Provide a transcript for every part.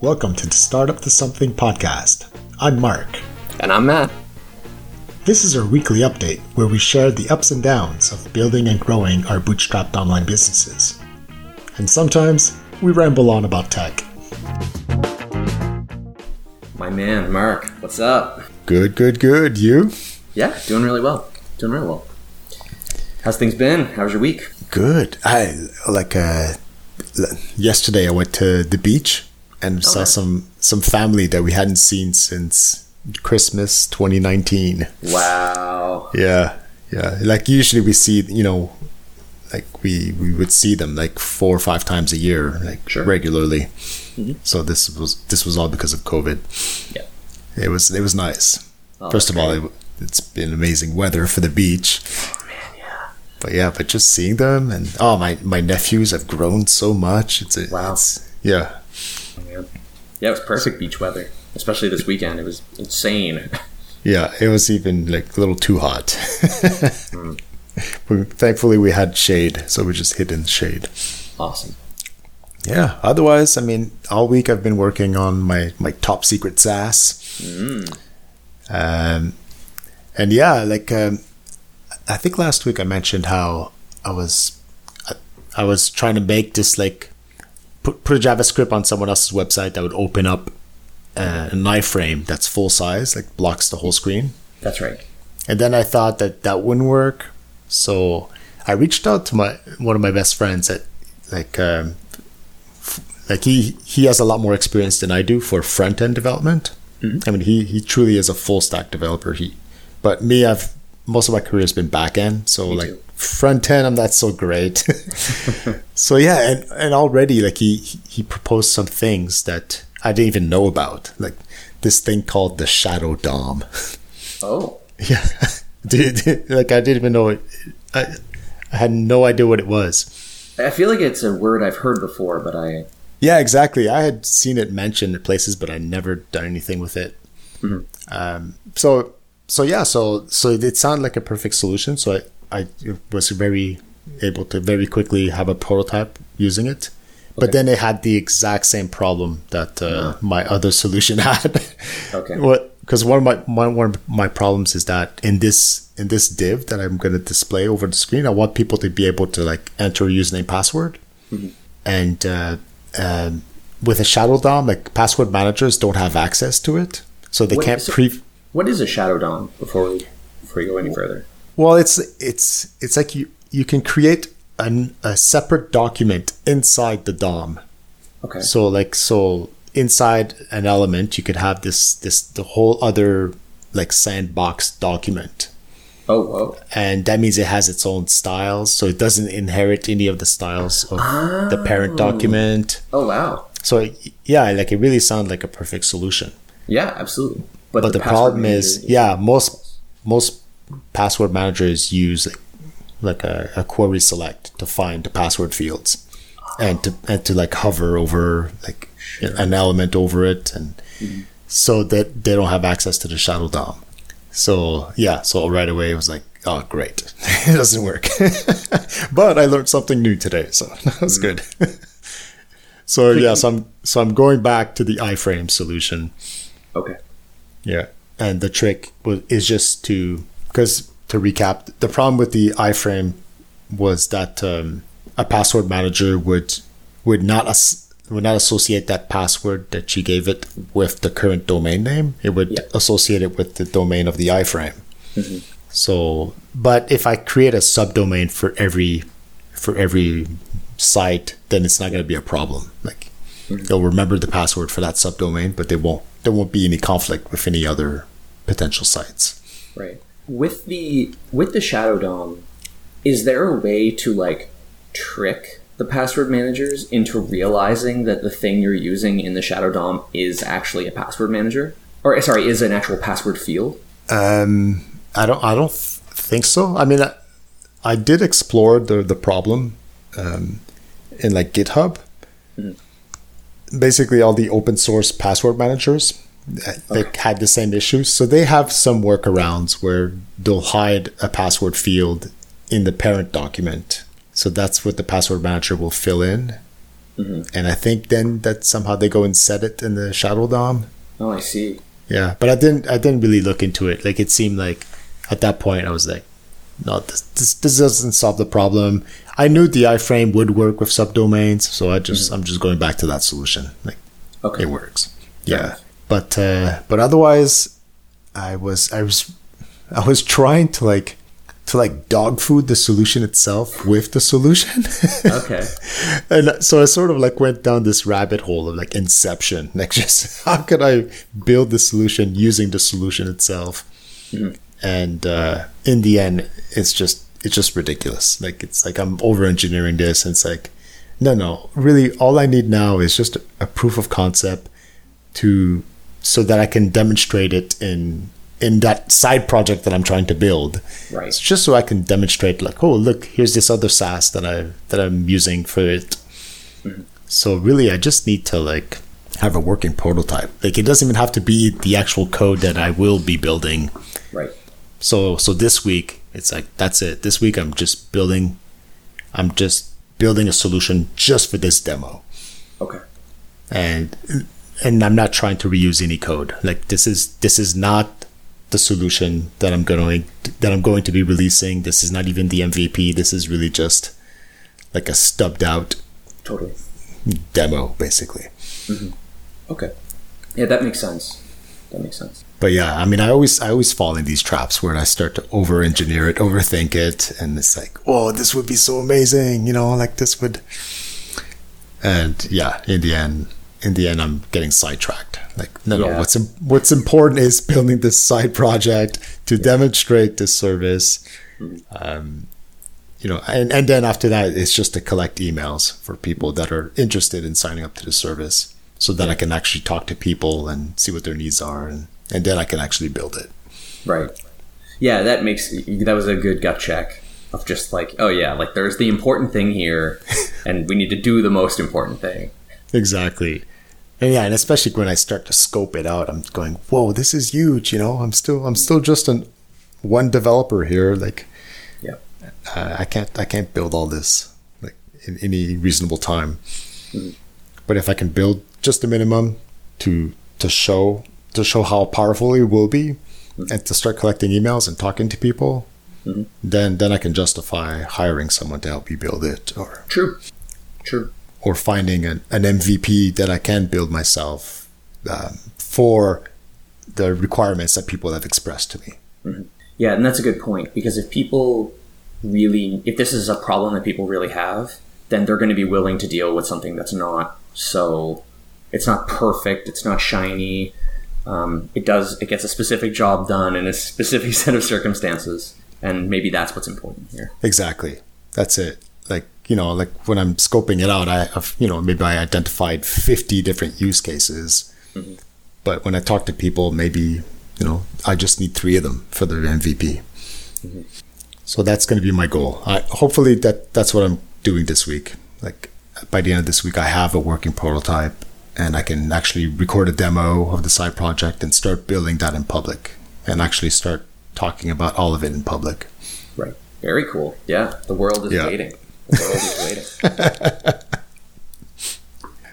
Welcome to the Startup to Something podcast. I'm Mark. And I'm Matt. This is our weekly update where we share the ups and downs of building and growing our bootstrapped online businesses. And sometimes we ramble on about tech. My man, Mark, what's up? Good, good, good. You? Yeah, doing really well. Doing really well. How's things been? How's your week? Good. I like uh yesterday I went to the beach and saw some some family that we hadn't seen since Christmas 2019. Wow. Yeah, yeah. Like usually we see, you know, like we we would see them like four or five times a year, like Sure. regularly. Mhm. So this was this was all because of COVID. Yeah. It was it was nice. Oh, First of that's all, it, it's been amazing weather for the beach. man, yeah. But yeah, but just seeing them and oh my my nephews have grown so much. It's a, Wow. It's. Yeah. Yeah, it was perfect beach weather, especially this weekend. It was insane. Yeah, it was even like a little too hot. But thankfully, we had shade, so we just hid in shade. Awesome. Yeah. Otherwise, I mean, all week I've been working on my my top secret SaaS. Mm. Um, and yeah, like um, I think last week I mentioned how I was I, I was trying to make this like put put a JavaScript on someone else's website that would open up uh, an iframe that's full size, like blocks the whole screen. That's right. And then I thought that that wouldn't work, so I reached out to my one of my best friends at like um, like he he has a lot more experience than I do for front end development. Mhm. I mean, he he truly is a full stack developer. He, but me, I've most of my career has been back end, so Me like too. Front end, I'm not so great. so yeah, and and already like he he proposed some things that I didn't even know about, like this thing called the shadow DOM. Oh. Yeah, dude, like I didn't even know it. I, I had no idea what it was. I feel like it's a word I've heard before, but I. Yeah, exactly. I had seen it mentioned in places, but I never done anything with it. Mhm. Um, so, so yeah, so so it sounded like a perfect solution. So I, I was very able to very quickly have a prototype using it. But then it had the exact same problem that uh, my other solution had. Okay. What? Because one of my, my one of my problems is that in this in this div that I'm going to display over the screen, I want people to be able to like enter a username password, and uh, um, with a shadow DOM, like password managers don't have access to it, so they What- can't pre. What is a shadow DOM before we before we go any further? Well, it's it's it's like you you can create an, a separate document inside the DOM. Okay. So like so inside an element, you could have this this the whole other like sandbox document. Oh, whoa. and that means it has its own styles so it doesn't inherit any of the styles of the parent oh. document Oh, wow. so yeah like it really sounds like a perfect solution Yeah, absolutely. but, the, password problem manager is yeah most most password managers use like, like a, a query select to find the password fields and to and to like hover over like an element over it and mm-hmm. so that they don't have access to the shadow DOM. So yeah, so right away it was like, oh great, it doesn't work. but I learned something new today, so that was mm-hmm. good. so yeah, so I'm so I'm going back to the iframe solution. Okay. Yeah, and the trick was is just to because to recap, the problem with the iframe was that um, a password manager would would not as, would not associate that password that you gave it with the current domain name. It would Yeah. associate it with the domain of the iframe. So, but if I create a subdomain for every for every site, then it's not going to be a problem. Like they'll remember the password for that subdomain, but they won't. There won't be any conflict with any other potential sites. Right. With the with the Shadow DOM, is there a way to like trick the password managers into realizing that the thing you're using in the Shadow DOM is actually a password manager? Or sorry, is an actual password field? Um, I don't. I don't think so. I mean, I, I did explore the the problem um, in like GitHub. Basically, all the open source password managers they had the same issues. So they have some workarounds where they'll hide a password field in the parent document. So that's what the password manager will fill in. Mm-hmm. and I think then that somehow they go and set it in the Shadow DOM. Oh, I see. Yeah, but I didn't. I didn't really look into it. Like it seemed like at that point I was like, no, this this, this doesn't solve the problem. I knew the iframe would work with subdomains, so I just mm-hmm. I'm just going back to that solution. Like Okay. it works. Yeah, but uh, but otherwise, I was I was I was trying to like to like dog food the solution itself with the solution. Okay. and so I sort of like went down this rabbit hole of like inception. Like just how could I build the solution using the solution itself? And uh, in the end, it's just it's just ridiculous. Like it's like I'm over engineering this, and it's like no, no. Really, all I need now is just a proof of concept to so that I can demonstrate it in in that side project that I'm trying to build. Right. It's just so I can demonstrate like, oh look, here's this other SaaS that I that I'm using for it. Mm-hmm. So really I just need to like have a working prototype. Like it doesn't even have to be the actual code that I will be building. Right. So so this week it's like that's it. This week I'm just building I'm just building a solution just for this demo. Okay. And and I'm not trying to reuse any code. Like this is this is not the solution that I'm going that I'm going to be releasing. This is not even the MVP. This is really just like a stubbed out Totally. demo basically. Mm-hmm. Okay. Yeah, that makes sense. That makes sense. But yeah, I mean, I always I always fall in these traps where I start to over engineer it, overthink it, and it's like, oh, this would be so amazing, you know, like this would. And yeah, in the end, in the end, I'm getting sidetracked. Like, no, Yeah. no, what's what's important is building this side project to demonstrate this service. Um, you know, and, and then after that, it's just to collect emails for people that are interested in signing up to the service, so that I can actually talk to people and see what their needs are, and and then I can actually build it. Right. Yeah, that makes that was a good gut check of just like, oh yeah, like there's the important thing here, and we need to do the most important thing. Exactly. And yeah, and especially when I start to scope it out, I'm going, "Whoa, this is huge!" You know, I'm still, I'm still just an one developer here. Like, Yeah. uh, I can't, I can't build all this like in any reasonable time. Mm-hmm. But if I can build just the minimum to to show to show how powerful it will be, mm-hmm. and to start collecting emails and talking to people, mm-hmm. then then I can justify hiring someone to help me build it, or True. True. Or finding an, an MVP that I can build myself um, for the requirements that people have expressed to me. Yeah, and that's a good point because if people really, if this is a problem that people really have, then they're going to be willing to deal with something that's not so. It's not perfect. It's not shiny. Um, it does. It gets a specific job done in a specific set of circumstances, and maybe that's what's important here. Exactly. That's it. Like, you know, like when I'm scoping it out, I have, you know, maybe I identified 50 different use cases. Mm-hmm. But when I talk to people, maybe, you know, I just need three of them for the MVP. Mm-hmm. So that's going to be my goal. I, hopefully that that's what I'm doing this week. Like by the end of this week, I have a working prototype and I can actually record a demo of the side project and start building that in public and actually start talking about all of it in public. Right. Very cool. Yeah, the world is Yeah. waiting. The world is waiting.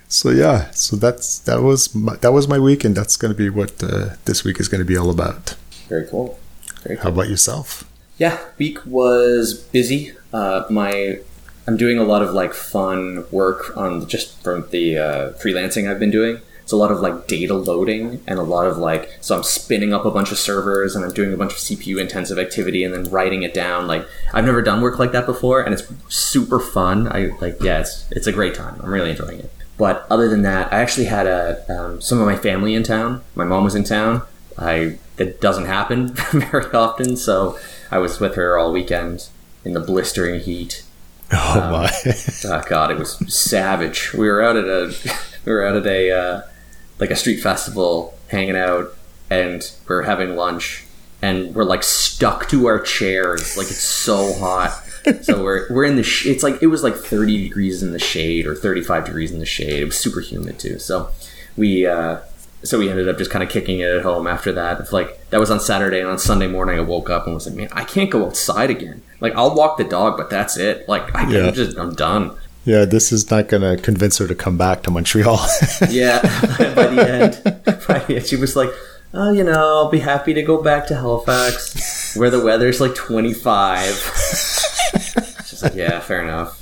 So yeah, so that's that was my, that was my week, and that's going to be what uh, this week is going to be all about. Very cool. Very cool. How about yourself? Yeah, week was busy. Uh, my I'm doing a lot of like fun work on just from the uh, freelancing I've been doing. It's a lot of like data loading and a lot of like so I'm spinning up a bunch of servers and I'm doing a bunch of CPU intensive activity and then writing it down. Like I've never done work like that before and it's super fun. I like yeah, it's it's a great time. I'm really enjoying it. But other than that, I actually had a um, some of my family in town. My mom was in town. I that doesn't happen very often, so I was with her all weekend in the blistering heat. Oh my! Oh god, it was savage. We were out at a we were out at a uh, like a street festival, hanging out, and we are having lunch, and we're like stuck to our chairs. Like it's so hot. So we're we're in the sh- it's like it was like 30 degrees in the shade or 35 degrees in the shade. It was super humid too. So we uh, so we ended up just kind of kicking it at home after that. It's like that was on Saturday and on Sunday morning I woke up and was like, man, I can't go outside again. Like I'll walk the dog, but that's it. Like I Yeah. just I'm done. Yeah, this is not going to convince her to come back to Montreal. Yeah, by the end, by the end, she was like, "Oh, you know, I'll be happy to go back to Halifax, where the weather's like 25." She's like, "Yeah, fair enough."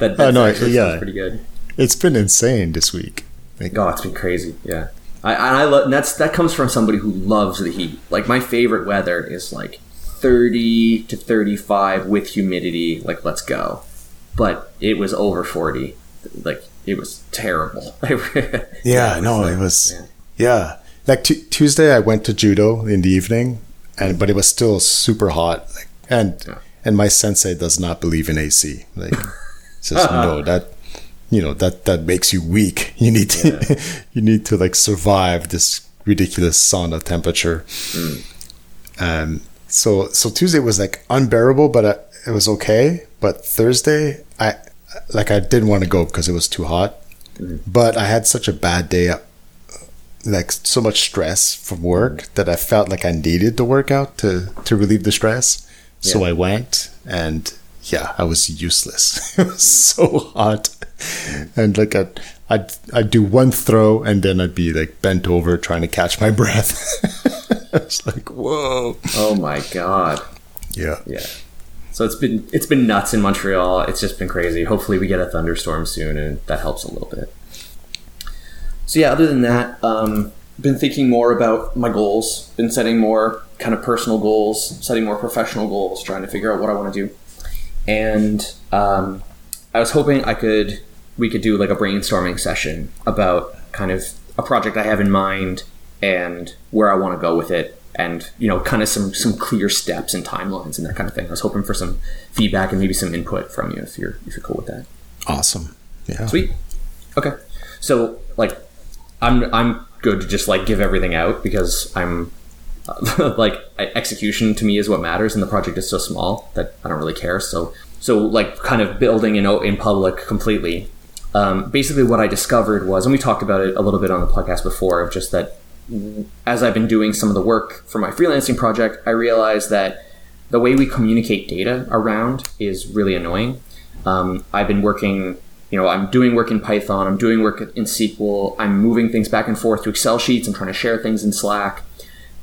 But Oh, no, yeah. pretty good. it's been insane this week. Like, Oh, it's been crazy. Yeah, I and I love that's that comes from somebody who loves the heat. Like my favorite weather is like 30 to 35 with humidity. Like let's go. But it was over 40. Like it was terrible. yeah, no, it was. Yeah, like t- Tuesday, I went to judo in the evening, and but it was still super hot. Like, and Yeah. and my sensei does not believe in AC. Like, says no, that you know that that makes you weak. You need to you need to like survive this ridiculous sauna temperature. Um, so so Tuesday was like unbearable, but uh, it was okay. But Thursday, I like I didn't want to go because it was too hot. Mm-hmm. But I had such a bad day, uh, like so much stress from work mm-hmm. that I felt like I needed the workout to to relieve the stress. So Yeah. I went, and yeah, I was useless. it was mm-hmm. so hot, and like I. I'd, I'd do one throw and then I'd be like bent over trying to catch my breath. it's like, whoa. oh my god. Yeah. Yeah. So it's been it's been nuts in Montreal. It's just been crazy. Hopefully we get a thunderstorm soon and that helps a little bit. So yeah, other than that, um been thinking more about my goals, been setting more kind of personal goals, setting more professional goals, trying to figure out what I want to do. And um, I was hoping I could we could do like a brainstorming session about kind of a project I have in mind and where I want to go with it and you know kind of some some clear steps and timelines and that kind of thing. I was hoping for some feedback and maybe some input from you if you're if you're cool with that. Awesome. Yeah. Sweet. Okay. So like I'm I'm good to just like give everything out because I'm like execution to me is what matters and the project is so small that I don't really care. So so like kind of building in in public completely. Um, basically what I discovered was and we talked about it a little bit on the podcast before of just that as I've been doing some of the work for my freelancing project, I realized that the way we communicate data around is really annoying. Um, I've been working, you know, I'm doing work in Python, I'm doing work in SQL, I'm moving things back and forth to Excel sheets, I'm trying to share things in Slack,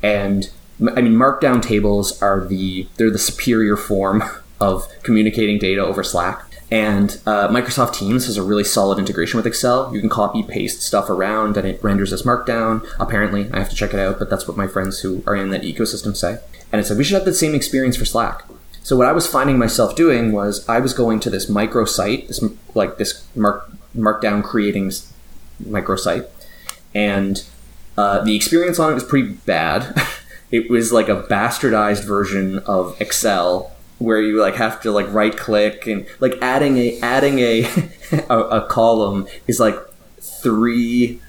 and I mean, Markdown tables are the they're the superior form of communicating data over Slack. And uh, Microsoft Teams has a really solid integration with Excel. You can copy paste stuff around, and it renders as Markdown. Apparently, I have to check it out, but that's what my friends who are in that ecosystem say. And it said we should have the same experience for Slack. So what I was finding myself doing was I was going to this micro site, this like this mark, Markdown creating micro site, and uh, the experience on it was pretty bad. it was like a bastardized version of Excel where you like have to like right click and like adding a adding a, a a column is like three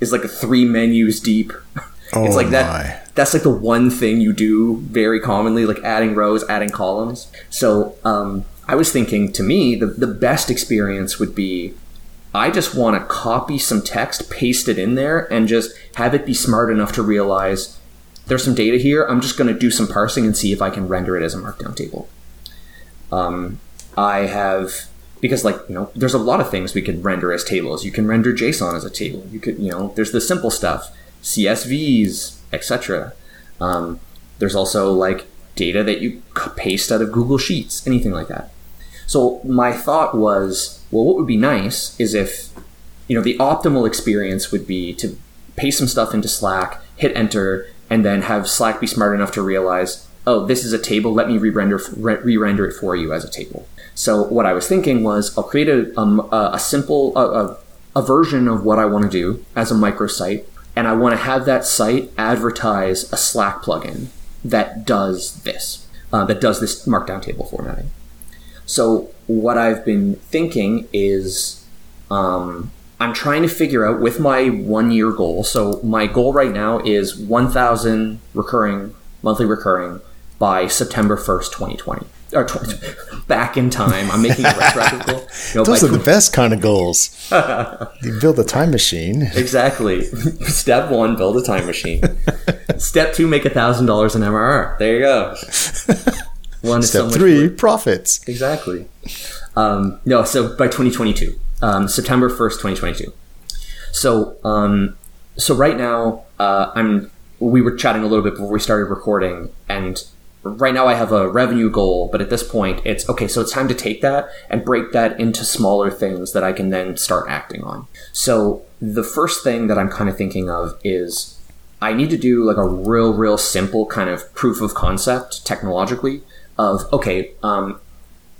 is like a three menus deep. Oh it's like my. that that's like the one thing you do very commonly, like adding rows, adding columns. So um, I was thinking to me, the, the best experience would be I just want to copy some text, paste it in there, and just have it be smart enough to realize there's some data here. I'm just going to do some parsing and see if I can render it as a markdown table. Um, I have because like you know there's a lot of things we can render as tables. You can render JSON as a table. You could you know there's the simple stuff, CSVs, etc. Um, there's also like data that you paste out of Google Sheets, anything like that. So my thought was, well, what would be nice is if you know the optimal experience would be to paste some stuff into Slack, hit enter, and then have Slack be smart enough to realize, oh, this is a table. Let me re-render re- re-render it for you as a table. So what I was thinking was, I'll create a um, a simple a, a, a version of what I want to do as a microsite, and I want to have that site advertise a Slack plugin that does this, uh, that does this Markdown table formatting. So what I've been thinking is um, I'm trying to figure out with my one year goal. So my goal right now is 1,000 recurring monthly recurring by September 1st, 2020. Or 20, back in time. I'm making a retroactive goal. Those are the best kind of goals. you build a time machine. Exactly. Step one, build a time machine. Step two, make a thousand dollars in MRR. There you go. One so Step much three, profits. Exactly. Um, no, so by 2022, um, September 1st, 2022. So, um, so right now, uh, I'm. We were chatting a little bit before we started recording, and right now I have a revenue goal, but at this point, it's okay. So it's time to take that and break that into smaller things that I can then start acting on. So the first thing that I'm kind of thinking of is I need to do like a real, real simple kind of proof of concept technologically of okay, um,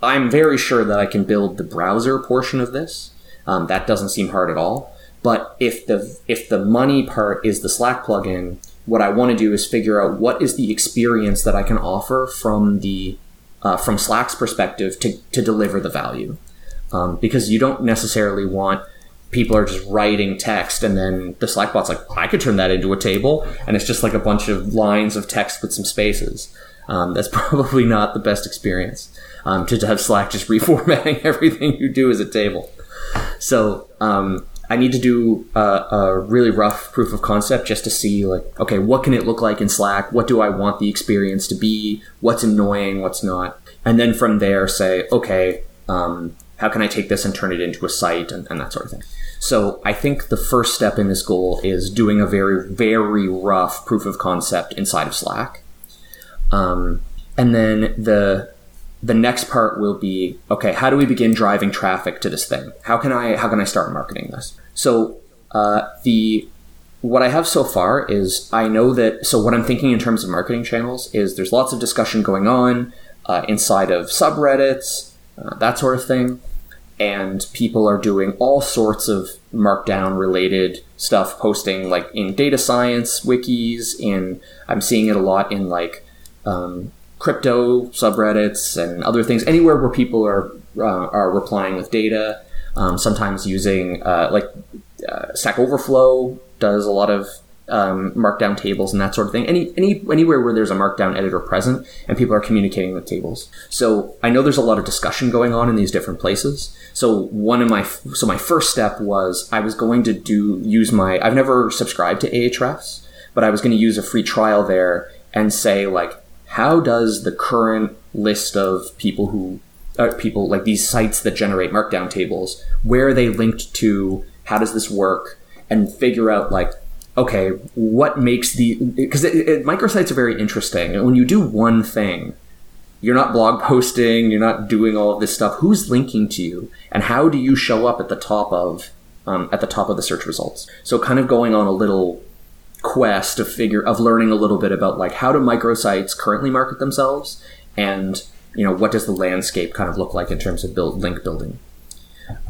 I'm very sure that I can build the browser portion of this. Um, that doesn't seem hard at all. But if the if the money part is the Slack plugin, what I want to do is figure out what is the experience that I can offer from the uh, from Slack's perspective to to deliver the value, um, because you don't necessarily want people are just writing text and then the Slack bot's like I could turn that into a table and it's just like a bunch of lines of text with some spaces. Um, that's probably not the best experience um, to have Slack just reformatting everything you do as a table. So um, I need to do a, a, really rough proof of concept just to see like, okay, what can it look like in Slack? What do I want the experience to be? What's annoying? What's not? And then from there, say, okay, um, how can I take this and turn it into a site and, and that sort of thing. So I think the first step in this goal is doing a very, very rough proof of concept inside of Slack. Um, and then the the next part will be okay how do we begin driving traffic to this thing? How can i how can i start marketing this? So uh, the what i have so far is i know that so what i'm thinking in terms of marketing channels is there's lots of discussion going on uh, inside of subreddits uh, that sort of thing. And people are doing all sorts of markdown related stuff posting like in data science wikis in i'm seeing it a lot in like um, crypto subreddits and other things, anywhere where people are uh, are replying with data. Um, sometimes using uh, like uh, Stack Overflow does a lot of um, markdown tables and that sort of thing. Any any anywhere where there's a markdown editor present and people are communicating with tables. So I know there's a lot of discussion going on in these different places. So one of my so my first step was I was going to do use my I've never subscribed to Ahrefs, but I was going to use a free trial there and say like how does the current list of people who uh, people like these sites that generate markdown tables where are they linked to? How does this work? And figure out like okay what makes the because microsites are very interesting. And when you do one thing you're not blog posting you're not doing all of this stuff. Who's linking to you? And how do you show up at the top of um, at the top of the search results? So kind of going on a little quest of figure of learning a little bit about like how do microsites currently market themselves and you know what does the landscape kind of look like in terms of build link building?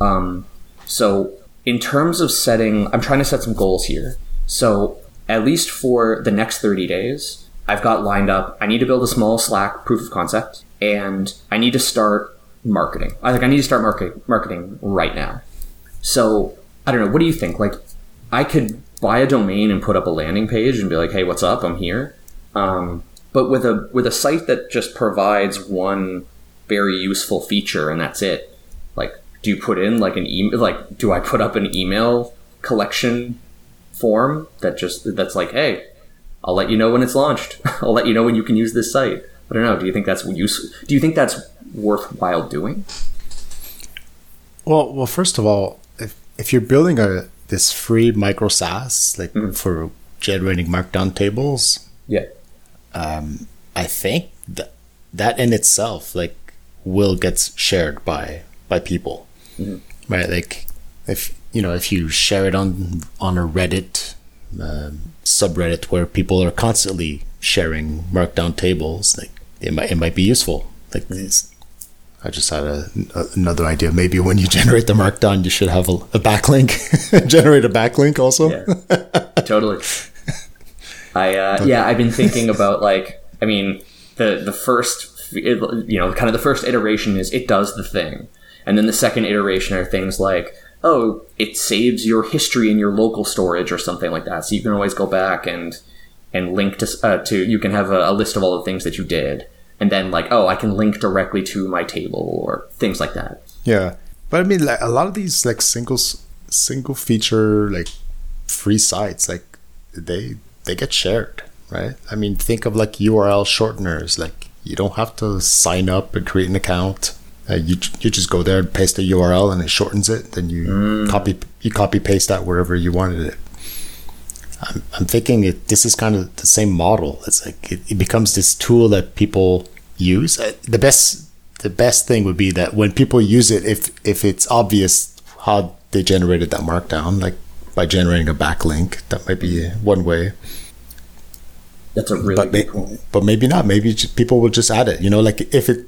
Um, so in terms of setting i'm trying to set some goals here. So at least for the next 30 days i've got lined up i need to build a small slack proof of concept and i need to start marketing. I think i need to start market, marketing right now. So i don't know what do you think? Like i could buy a domain and put up a landing page and be like, "Hey, what's up? I'm here." Um, but with a with a site that just provides one very useful feature and that's it, like, do you put in like an email? Like, do I put up an email collection form that just that's like, "Hey, I'll let you know when it's launched. I'll let you know when you can use this site." I don't know. Do you think that's useful? Do you think that's worthwhile doing? Well, well, first of all, if if you're building a this free micro SaaS like mm. for generating markdown tables. Yeah. Um, I think that that in itself like will gets shared by by people, mm-hmm. right? Like if you know if you share it on on a Reddit um, subreddit where people are constantly sharing markdown tables, like it might it might be useful. Like these I just had a, a, another idea. Maybe when you generate the markdown, you should have a, a backlink. generate a backlink also. Yeah, totally. I uh, yeah, I've been thinking about like I mean the the first you know kind of the first iteration is it does the thing, and then the second iteration are things like oh it saves your history in your local storage or something like that, so you can always go back and and link to uh, to you can have a, a list of all the things that you did and then like oh i can link directly to my table or things like that yeah but i mean like a lot of these like single single feature like free sites like they they get shared right i mean think of like url shorteners like you don't have to sign up and create an account Uh, you you just go there and paste a URL and it shortens it. Then you Mm. copy you copy paste that wherever you wanted it. I'm, I'm thinking it, this is kind of the same model. It's like it, it becomes this tool that people use. Uh, the best the best thing would be that when people use it, if if it's obvious how they generated that markdown, like by generating a backlink, that might be one way. That's a really But may, point. but maybe not. Maybe people will just add it. You know, like if it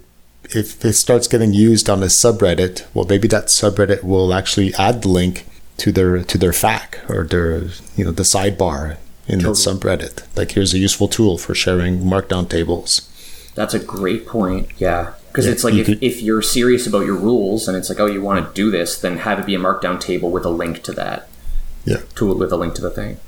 if it starts getting used on a subreddit, well, maybe that subreddit will actually add the link to their to their FAQ or their you know the sidebar in the subreddit. Like here's a useful tool for sharing markdown tables. That's a great point. Yeah. Because Yeah, it's like you if, could- if you're serious about your rules and it's like, oh, you want to do this, then have it be a markdown table with a link to that. Yeah. To with a link to the thing.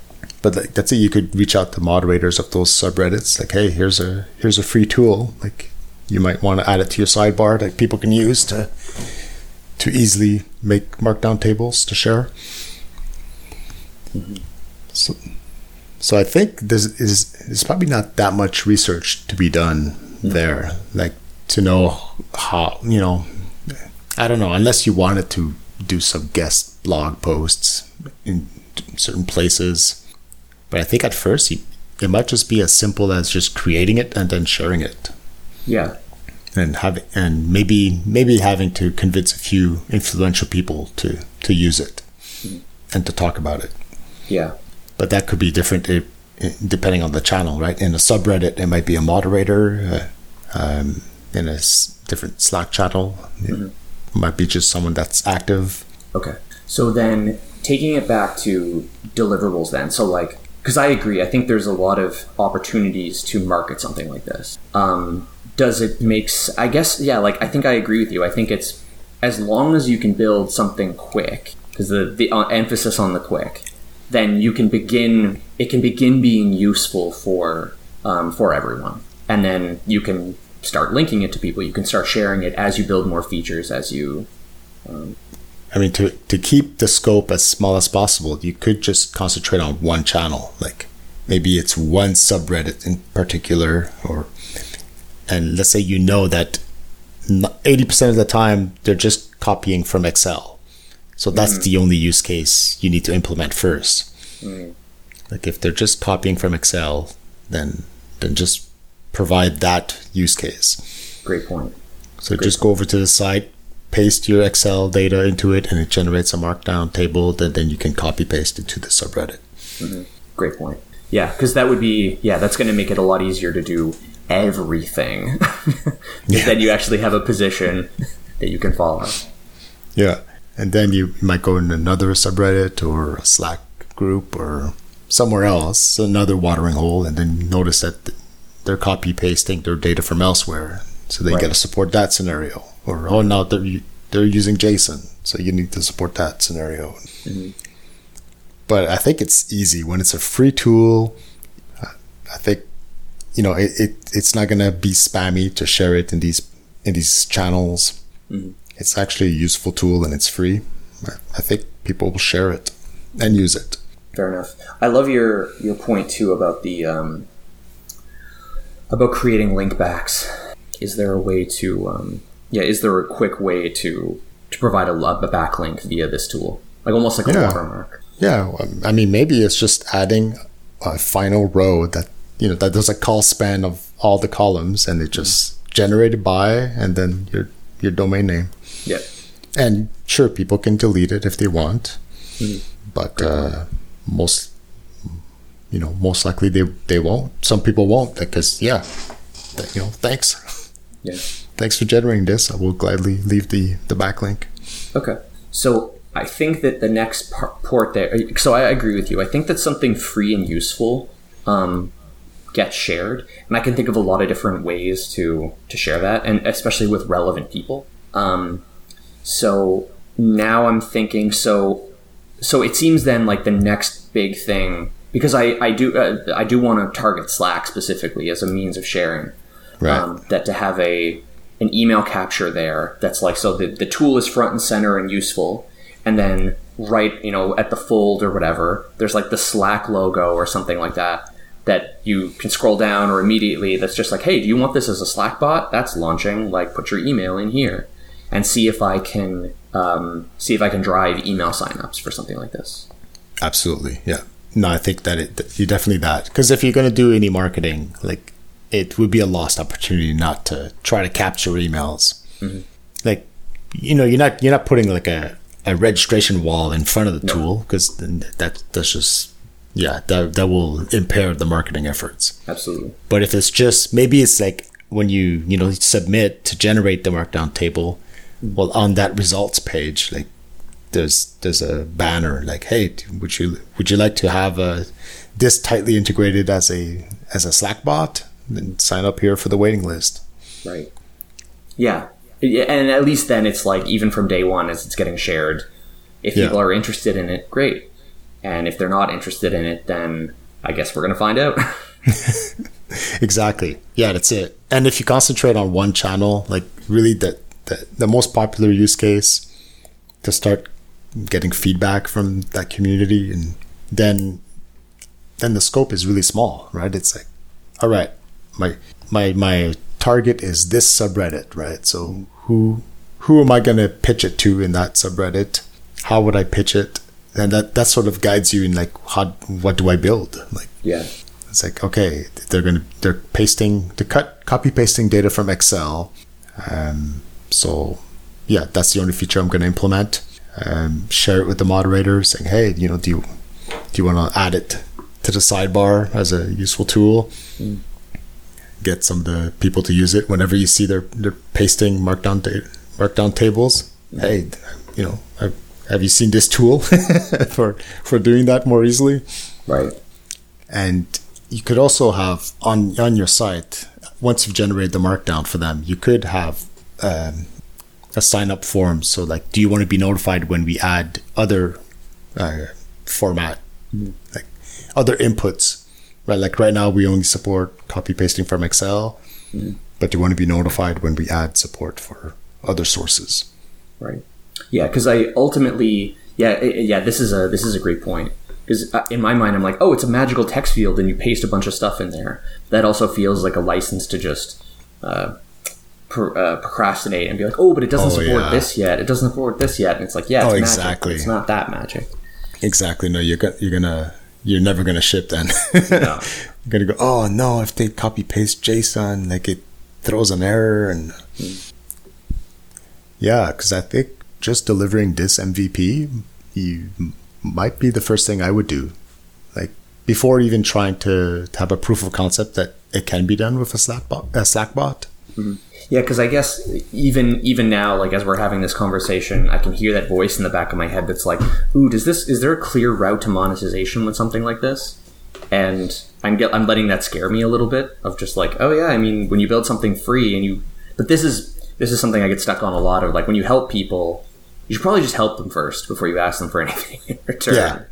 But like, that's it. You could reach out to moderators of those subreddits. Like, hey, here's a here's a free tool. Like, you might want to add it to your sidebar that people can use to to easily make markdown tables to share. So, so I think there's is there's probably not that much research to be done there. Like to know how you know, I don't know unless you wanted to do some guest blog posts in certain places. But I think at first it might just be as simple as just creating it and then sharing it, Yeah. And having and maybe maybe having to convince a few influential people to to use it and to talk about it. Yeah. But that could be different if, depending on the channel, right? In a subreddit, it might be a moderator. Uh, um, in a s- different Slack channel, it might be just someone that's active. Okay. So then taking it back to deliverables then. So like because I agree, I think there's a lot of opportunities to market something like this. Um, does it makes I guess yeah, like I think I agree with you. I think it's as long as you can build something quick because the the uh, emphasis on the quick, then you can begin it can begin being useful for um, for everyone. And then you can start linking it to people. You can start sharing it as you build more features as you I mean, to to keep the scope as small as possible, you could just concentrate on one channel. Like maybe it's one subreddit in particular, or and let's say you know that eighty percent of the time they're just copying from Excel, so that's mm. the only use case you need to implement first. Mm. Like if they're just copying from Excel, then then just provide that use case. great point. So just go over to the site, paste your Excel data into it, and it generates a markdown table that then you can copy paste it to the subreddit. Mm-hmm. Great point. Yeah, because that would be yeah, that's going to make it a lot easier to do everything. Yeah. Then you actually have a position that you can follow. Yeah. And then you might go in another subreddit or a Slack group or somewhere else, another watering hole, and then notice that they're copy pasting their data from elsewhere. So they Right. got to support that scenario. Or, oh, now they're, they're using JSON. So you need to support that scenario. Mm-hmm. But I think it's easy when it's a free tool. I think, you know, it, it it's not going to be spammy to share it in these, in these channels it's actually a useful tool and it's free. I- I think people will share it and use it. Fair enough. I love your your point too about the um, about creating link backs. Is there a way to um, yeah? Is there a quick way to to provide a, a backlink via this tool, like almost like a Yeah. watermark? Yeah, I mean, maybe it's just adding a final row that you know that does a colspan of all the columns, and it just generated by, and then your your domain name. Yeah. And sure, people can delete it if they want, Mhm. but uh, most you know most likely they they won't. Some people won't because yeah, you know, thanks. Yeah. Thanks for generating this. I will gladly leave the the backlink. Okay. So I think that the next par- port there. So I agree with you. I think that something free and useful um, gets shared, and I can think of a lot of different ways to to share that, and especially with relevant people. Um, so now I'm thinking. So so it seems then like the next big thing because I I do uh, I do want to target Slack specifically as a means of sharing Right. um, that to have a an email capture there that's like so the, the tool is front and center and useful and then right you know at the fold or whatever there's like the slack logo or something like that that you can scroll down or immediately that's just like hey do you want this as a slack bot that's launching like put your email in here and see if I can um, see if I can drive email signups for something like this. Absolutely, yeah. No, I think that it you definitely that because if you're going to do any marketing, like it would be a lost opportunity not to try to capture emails. Mm-hmm. Like, you know, you're not you're not putting like a, a registration wall in front of the no. tool because that that's just yeah that that will impair the marketing efforts. Absolutely. But if it's just maybe it's like when you you know submit to generate the markdown table, well on that results page like there's there's a banner like hey would you would you like to have a this tightly integrated as a as a slack bot? Then sign up here for the waiting list. Right. Yeah. And at least then it's like even from day one as it's getting shared if people are interested in it great and if they're not interested in it then i guess we're going to find out. Exactly. Yeah that's it. And if you concentrate on one channel like really the, the, the most popular use case to start getting feedback from that community and then then the scope is really small right? It's like all right my my my target is this subreddit right? So who who am i going to pitch it to in that subreddit? How would i pitch it and that that sort of guides you in like how what do i build like yeah it's like okay they're going to they're pasting to cut copy pasting data from excel um so yeah that's the only feature i'm going to implement um, share it with the moderator, saying, "Hey, you know, do you do you want to add it to the sidebar as a useful tool?" Mm. Get some of the people to use it whenever you see they're they're pasting markdown ta- markdown tables. Mm. Hey, you know, have, have you seen this tool for for doing that more easily? Right. And you could also have on on your site once you've generated the markdown for them, you could have um, a sign up form. So like, do you want to be notified when we add other uh, format, like other inputs, right? Like right now we only support copy pasting from Excel, mm-hmm. but you want to be notified when we add support for other sources. Right. Yeah, because I ultimately, yeah, yeah, this is a this is a great point. Because uh, in my mind, I'm like, oh, it's a magical text field, and you paste a bunch of stuff in there. That also feels like a license to just uh, pro, uh, procrastinate and be like, oh, but it doesn't oh, support yeah. this yet. It doesn't support this yet. And it's like, yeah, it's oh, exactly. It's not that magic. Exactly. No, you're you're gonna you're never gonna ship then. no. You're gonna go. Oh no! If they copy paste JSON, like it throws an error and. Mm. Yeah, because I think just delivering this MVP, you might be the first thing I would do. Like before even trying to, to have a proof of concept that it can be done with a Slack bot. A Slack bot. Mm-hmm. Yeah, because I guess even even now, like as we're having this conversation, I can hear that voice in the back of my head that's like, "Ooh, does this? Is there a clear route to monetization with something like this?" And I'm get, I'm letting that scare me a little bit of just like, oh yeah, I mean, when you build something free and you, but this is this is something I get stuck on a lot of. Like when you help people, you should probably just help them first before you ask them for anything in return. Yeah,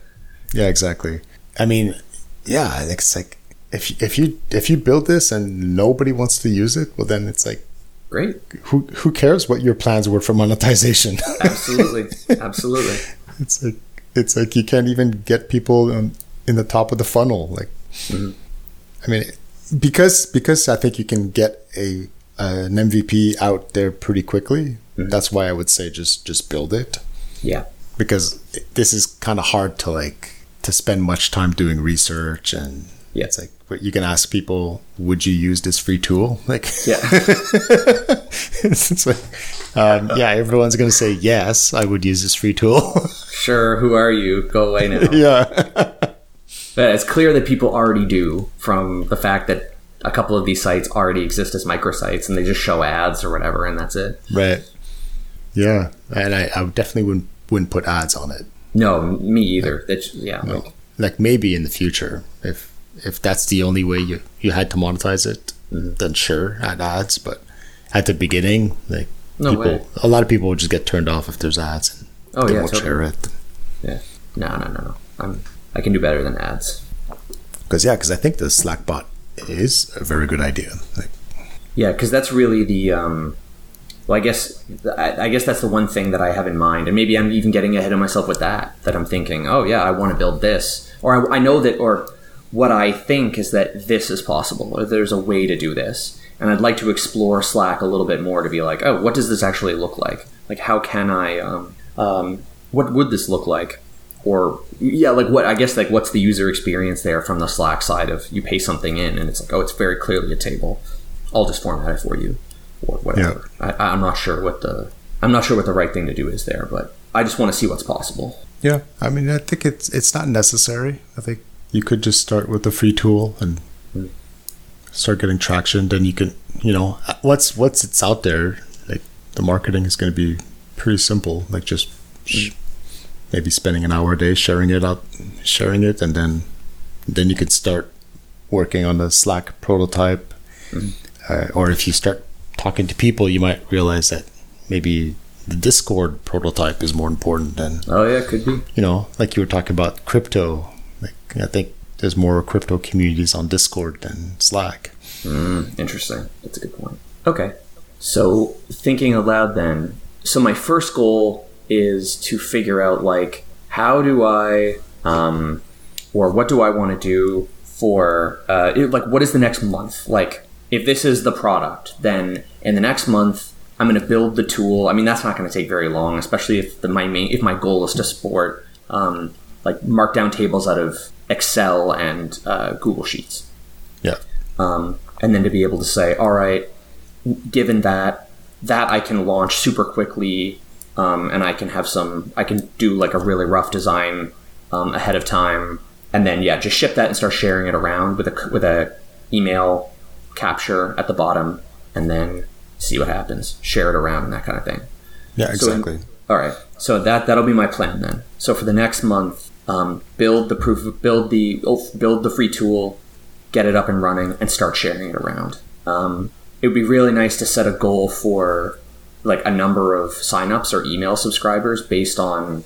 yeah, exactly. I mean, yeah, it's like if if you if you build this and nobody wants to use it, well then it's like great. Who who cares what your plans were for monetization? absolutely, absolutely. It's like it's like you can't even get people in the top of the funnel. Like, mm-hmm. I mean, because because I think you can get a an MVP out there pretty quickly. Mm-hmm. That's why I would say just just build it. Yeah. Because this is kind of hard to like to spend much time doing research and yeah. it's like but you can ask people, would you use this free tool? Like, yeah, it's like, um, yeah, everyone's going to say yes, I would use this free tool. sure, who are you? Go away now. Yeah, but it's clear that people already do from the fact that a couple of these sites already exist as microsites, and they just show ads or whatever, and that's it. Right. Yeah, and I, I definitely wouldn't wouldn't put ads on it. No, me either. That's yeah. No. Like, like maybe in the future if if that's the only way you, you had to monetize it, mm-hmm. then sure, add ads. But at the beginning, like no people, way. a lot of people would just get turned off if there's ads and oh, they yeah, won't totally. share it. Yeah, no, no, no, no. I'm I can do better than ads. Because yeah, because I think the Slack bot is a very good idea. Like, yeah, because that's really the. Um, well, I guess I, guess that's the one thing that I have in mind, and maybe I'm even getting ahead of myself with that. That I'm thinking, oh yeah, I want to build this, or I, I know that, or what I think is that this is possible, or there's a way to do this. and I'd like to explore Slack a little bit more to be like, oh, what does this actually look like? Like, how can I, um, um, what would this look like? Or yeah, like what I guess like what's the user experience there from the Slack side of you pay something in and it's like, oh, it's very clearly a table. I'll just format it for you or whatever. I, I'm not sure what the I'm not sure what the right thing to do is there, but I just want to see what's possible. Yeah, I mean, I think it's it's not necessary. I think you could just start with a free tool and start getting traction. Then you can, you know, what's what's it's out there. Like the marketing is going to be pretty simple. Like just maybe spending an hour a day sharing it out, sharing it, and then then you could start working on the Slack prototype. Uh, or if you start talking to people, you might realize that maybe the Discord prototype is more important than Oh yeah, could be. you know, like you were talking about crypto. Like I think there's more crypto communities on Discord than Slack. Mm, interesting. That's a good point. Okay. So thinking aloud then. So my first goal is to figure out like how do I um or what do I want to do for uh it- like what is the next month? Like if this is the product, then in the next month I'm going to build the tool. I mean that's not going to take very long, especially if the my main if my goal is to support um like markdown tables out of Excel and uh, Google Sheets Yeah. um, and then to be able to say, all right, given that that I can launch super quickly, um, and I can have some, I can do like a really rough design um, ahead of time, and then yeah, just ship that and start sharing it around with a with a email capture at the bottom, and then see what happens, share it around, and that kind of thing. Yeah, So exactly. all right. So that that'll be my plan then. So for the next month, um, build the proof, build the oh, build the free tool, get it up and running, and start sharing it around. Um, it would be really nice to set a goal for like a number of signups or email subscribers based on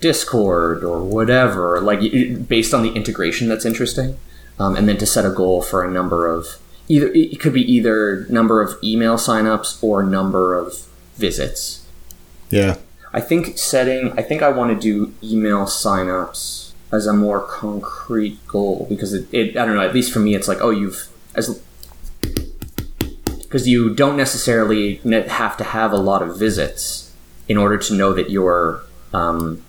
Discord or whatever, like based on the integration that's interesting, um, and then to set a goal for a number of either it could be either number of email signups or number of visits. Yeah. I think setting, I think I want to do email signups as a more concrete goal because it, it I don't know, at least for me, it's like, oh, you've, as, because you don't necessarily have to have a lot of visits in order to know that you're, um,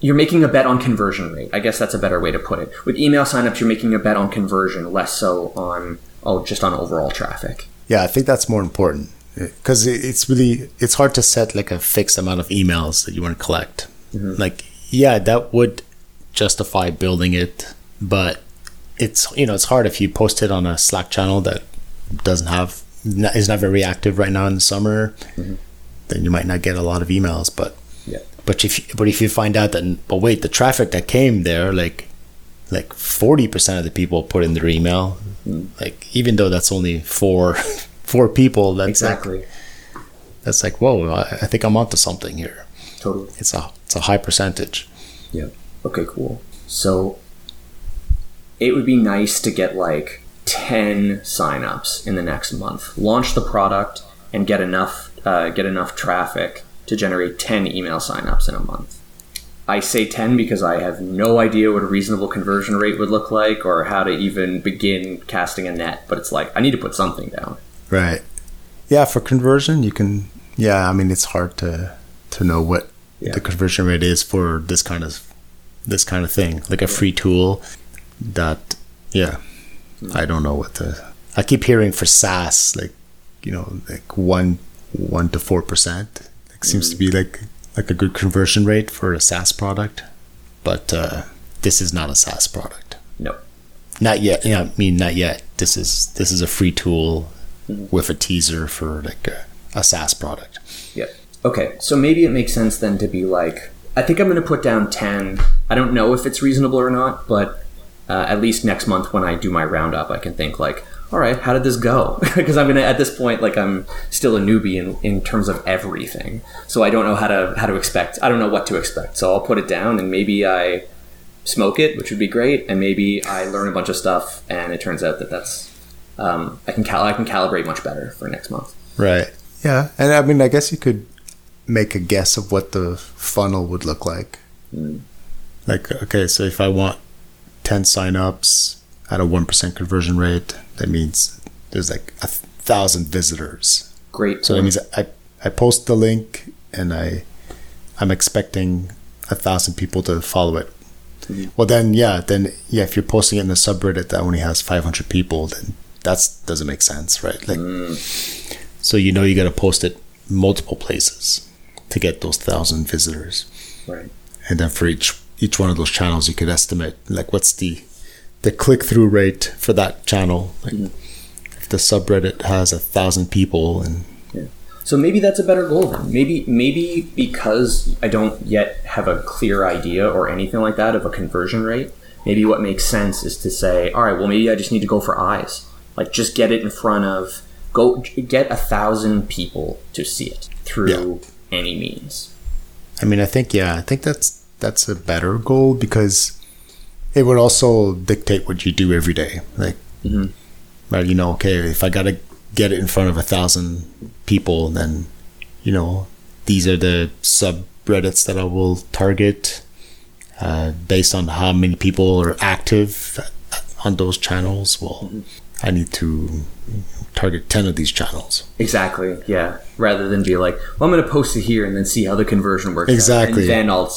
you're making a bet on conversion rate. I guess that's a better way to put it. With email signups, you're making a bet on conversion, less so on, oh, just on overall traffic. Yeah, I think that's more important because it's really it's hard to set like a fixed amount of emails that you want to collect. Mm-hmm. Like, yeah, that would justify building it, but it's you know it's hard if you post it on a Slack channel that doesn't have is not very active right now in the summer. Mm-hmm. Then you might not get a lot of emails, but. But if but if you find out that but wait the traffic that came there like like 40% of the people put in their email like even though that's only four four people that's like that's like whoa I, I think i'm onto something here Totally. it's a it's a high percentage Yeah. Okay, cool. So it would be nice to get like 10 signups in the next month. Launch the product and get enough uh, get enough traffic to generate 10 email signups in a month. I say 10 because I have no idea what a reasonable conversion rate would look like or how to even begin casting a net, but it's like I need to put something down. Right. Yeah, for conversion, you can yeah, I mean it's hard to to know what yeah. the conversion rate is for this kind of this kind of thing, like a free tool that yeah. Mm-hmm. I don't know what the I keep hearing for SaaS like you know like 1 1 to 4%. It seems to be like like a good conversion rate for a SaaS product, but uh, this is not a SaaS product. No, not yet. Yeah, I mean not yet. This is this is a free tool with a teaser for like a, a SaaS product. Yep. Okay, so maybe it makes sense then to be like, I think I'm going to put down ten. I don't know if it's reasonable or not, but uh, at least next month when I do my roundup, I can think like, all right, how did this go? Because I'm going to, at this point, like I'm still a newbie in, in terms of everything. So I don't know how to, how to expect, I don't know what to expect. So I'll put it down and maybe I smoke it, which would be great. And maybe I learn a bunch of stuff and it turns out that that's, um, I can cal- I can calibrate much better for next month. Right. Yeah, and I mean, I guess you could make a guess of what the funnel would look like. Like, okay, so if I want ten signups at a one percent conversion rate, that means there's like a thousand visitors. Great. So that means I I post the link and I I'm expecting a thousand people to follow it. Mm-hmm. Well then yeah, then yeah, if you're posting it in a subreddit that only has 500 people, then that doesn't make sense, right? Like, mm. so you know you got to post it multiple places to get those thousand visitors, right. and then for each each one of those channels, you could estimate like what's the the click through rate for that channel. Like, mm. if the subreddit has a thousand people and So maybe that's a better goal then. Maybe maybe because I don't yet have a clear idea or anything like that of a conversion rate, maybe what makes sense is to say, all right, well maybe I just need to go for eyes. Like just get it in front of go get a thousand people to see it through any means. I mean, I think yeah, I think that's that's a better goal because it would also dictate what you do every day. Like, Mhm. right? You know, okay, if I gotta get it in front of a thousand people, then you know these are the subreddits that I will target uh, based on how many people are active on those channels. Well, I need to target ten of these channels. Exactly. Yeah. Rather than be like, well, I'm going to post it here and then see how the conversion works. out, Exactly. And then I'll.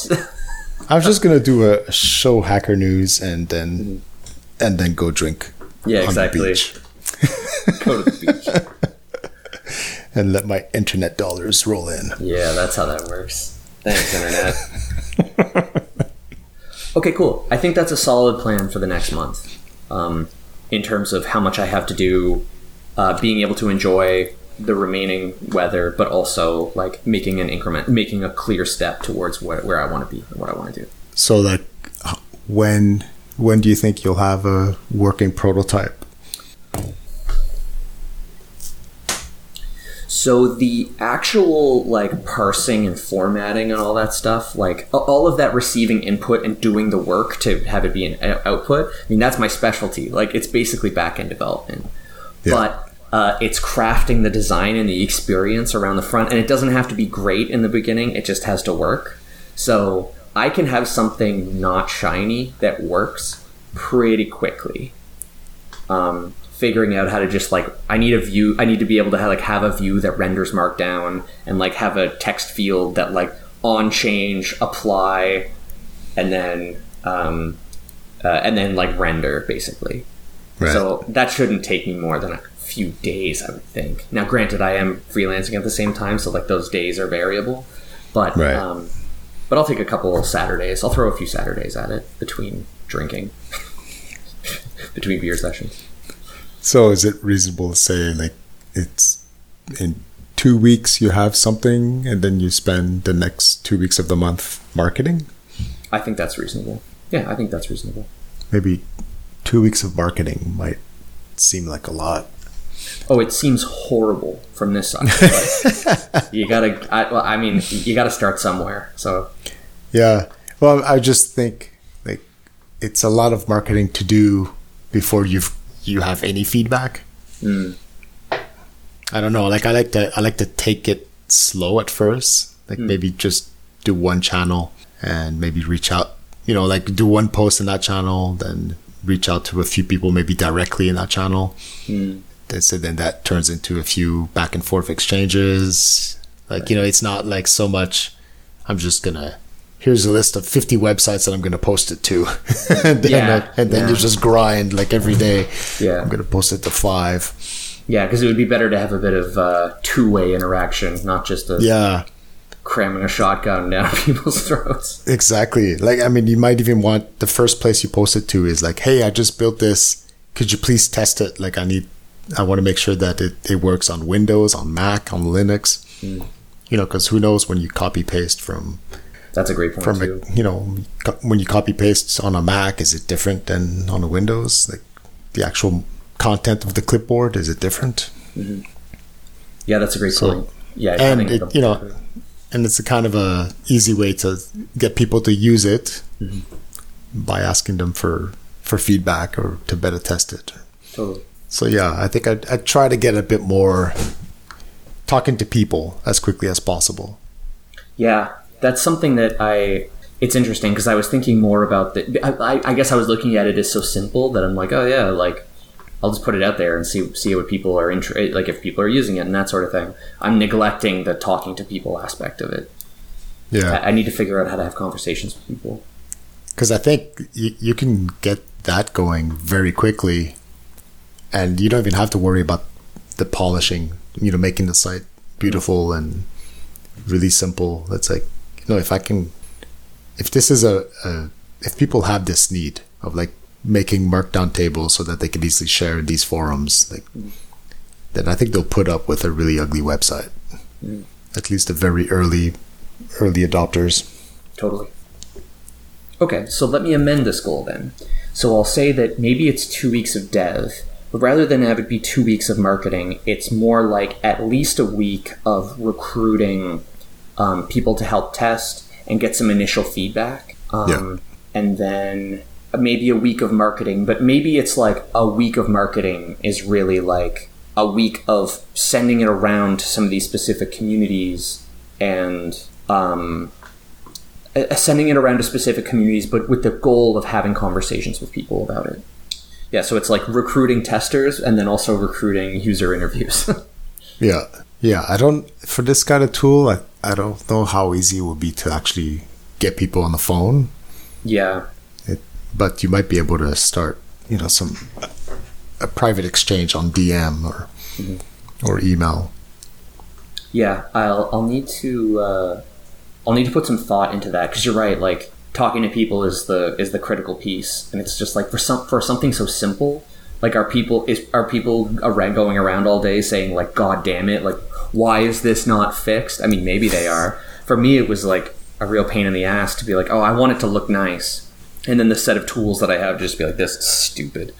I was just gonna do a show hacker news and then and then go drink yeah. Exactly. Go to the beach. and let my internet dollars roll in. Yeah, that's how that works. Thanks, internet. okay, cool. I think that's a solid plan for the next month. Um, in terms of how much I have to do, uh, being able to enjoy the remaining weather, but also like making an increment, making a clear step towards where, where I want to be and what I want to do. So like when when do you think you'll have a working prototype? So the actual like parsing and formatting and all that stuff, like all of that receiving input and doing the work to have it be an output. I mean, that's my specialty. Like it's basically back end development, Yeah. but uh, it's crafting the design and the experience around the front, and it doesn't have to be great in the beginning. It just has to work. So I can have something not shiny that works pretty quickly um, figuring out how to just like I need a view. I need to be able to have, like have a view that renders Markdown and like have a text field that like on change apply, and then um, uh, and then like render basically. Right. So that shouldn't take me more than a few days, I would think. Now, granted, I am freelancing at the same time, so like those days are variable, but Right. um, but I'll take a couple of Saturdays. I'll throw a few Saturdays at it between drinking, between beer sessions. So is it reasonable to say like it's in two weeks you have something and then you spend the next two weeks of the month marketing? I think that's reasonable. Yeah, I think that's reasonable. Maybe two weeks of marketing might seem like a lot. Oh, it seems horrible from this side. You gotta. I, well, I mean, you gotta start somewhere. So Yeah. Well, I just think like it's a lot of marketing to do before you've you have any feedback. mm, I don't know. Like I like to I like to take it slow at first. Like maybe just do one channel and maybe reach out. You know, like do one post in that channel, then reach out to a few people maybe directly in that channel. mm, So then that turns into a few back and forth exchanges. Like you know, it's not like so much. I'm just gonna. Here's a list of 50 websites that I'm gonna post it to, and then, Yeah, and then you just grind like every day. yeah, I'm gonna post it to five. yeah, because it would be better to have a bit of uh, two-way interaction, not just a Yeah, cramming a shotgun down people's throats. Exactly. Like, I mean, you might even want the first place you post it to is like, hey, I just built this. Could you please test it? Like, I need, I want to make sure that it, it works on Windows, on Mac, on Linux. Mm. You know, because who knows when you copy paste from, That's a great point from too. a, you know, co- when you copy paste on a Mac, is it different than on a Windows? Like, the actual content of the clipboard, is it different? Mm-hmm. Yeah, that's a great So- point. Yeah, and it, you know, and it's a kind of a easy way to get people to use it mm-hmm. by asking them for for feedback or to better test it. totally. So yeah, I think I I try to get a bit more talking to people as quickly as possible. Yeah, that's something that I. It's interesting because I was thinking more about the. I, I- guess I was looking at it as so simple that I'm like, oh yeah, like I'll just put it out there and see see what people are inter- like if people are using it and that sort of thing. I'm neglecting the talking to people aspect of it. Yeah. I, I need to figure out how to have conversations with people. Because I think you, you can get that going very quickly, and you don't even have to worry about the polishing. You know, making the site beautiful and really simple. That's like, you know, if I can, if this is a, a if people have this need of like making markdown tables so that they can easily share in these forums, like, then I think they'll put up with a really ugly website. Mm. At least the very early, early adopters. Totally. Okay, so let me amend this goal then. So I'll say that maybe it's two weeks of dev, but rather than have it be two weeks of marketing, it's more like at least a week of recruiting um, people to help test and get some initial feedback. Um, Yeah. And then maybe a week of marketing, but maybe it's like a week of marketing is really like a week of sending it around to some of these specific communities and um, uh, sending it around to specific communities, but with the goal of having conversations with people about it. Yeah, so it's like recruiting testers and then also recruiting user interviews. Yeah. Yeah. I don't, for this kind of tool, I, I don't know how easy it would be to actually get people on the phone, yeah, but you might be able to start, you know, some, a private exchange on DM or, or email. yeah. I'll I'll need to uh, I'll need to put some thought into that because you're right. Like talking to people is the is the critical piece, and it's just like for some for something so simple. Like are people is are people around going around all day saying like God damn it like why is this not fixed? I mean maybe they are. For me it was like a real pain in the ass to be like oh I want it to look nice, and then the set of tools that I have just be like this is stupid.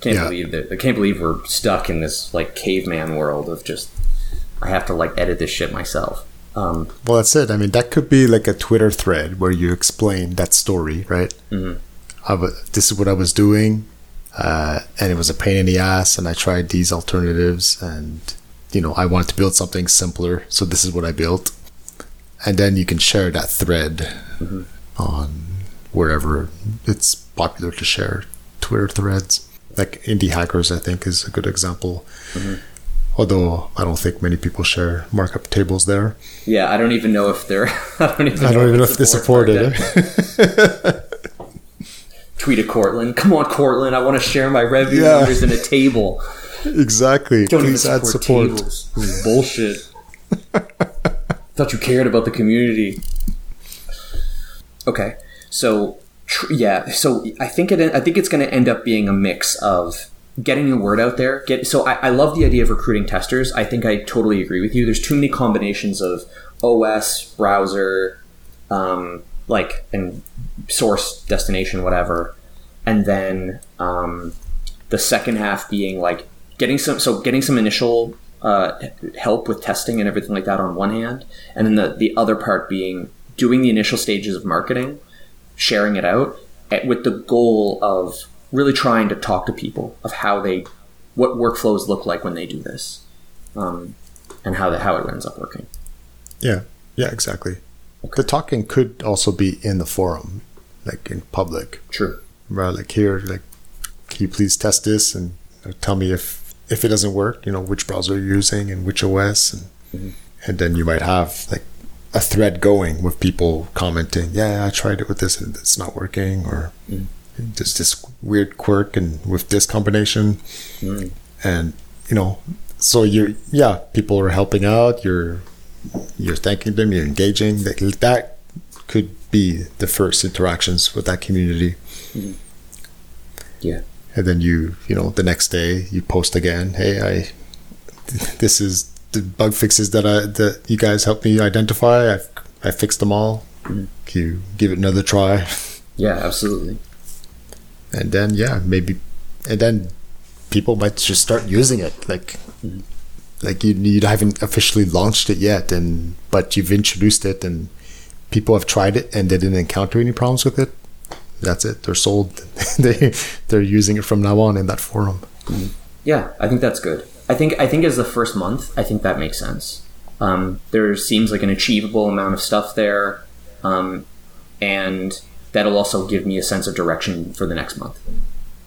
Can't Yeah. believe that I can't believe we're stuck in this like caveman world of just I have to like edit this shit myself. Um, Well, that's it. I mean, that could be like a Twitter thread where you explain that story, right? Mhm. I this is what I was doing, uh, and it was a pain in the ass, and I tried these alternatives, and you know, I wanted to build something simpler, so this is what I built, and then you can share that thread on wherever it's popular to share Twitter threads. Like indie hackers, I think, is a good example. Although I don't think many people share markup tables there. yeah, I don't even know if they're. I don't even. I don't even know if they support it. Tweet at Courtland. Come on, Courtland. I want to share my revenue Yeah. numbers in a table. exactly. Don't Please even add support, support. tables. Bullshit. Thought you cared about the community. Okay, so tr- yeah, so I think it. I think it's going to end up being a mix of getting the word out there. Get so I, I love the idea of recruiting testers. I think I totally agree with you. There's too many combinations of OS, browser, um, like and source, destination, whatever, and then um, the second half being like getting some so getting some initial uh, help with testing and everything like that on one hand, and then the the other part being doing the initial stages of marketing, sharing it out with the goal of really trying to talk to people of how they what workflows look like when they do this, um, and how the, how it ends up working. Yeah, yeah, exactly. The talking could also be in the forum, like in public. True. Right, like here, like, can you please test this and tell me if if it doesn't work? You know, which browser you're using and which OS, and and then you might have like a thread going with people commenting, yeah, I tried it with this and it's not working, or there's this weird quirk and with this combination, hmm. and you know, so you're yeah, people are helping out. You're you're thanking them. You're engaging. That that could be the first interactions with that community hmm. Yeah. and then you you know the next day you post again hey i this is the bug fixes that i that you guys helped me identify i i fixed them all hmm. can you give it another try Yeah. Absolutely. And then yeah maybe and then people might just start using it. Like like you you haven't officially launched it yet and but you've introduced it and people have tried it and they didn't encounter any problems with it. That's it. They're sold. They they're using it from now on in that forum. Yeah, I think that's good. I think I think as the first month, I think that makes sense. Um, there seems like an achievable amount of stuff there, um, and that'll also give me a sense of direction for the next month.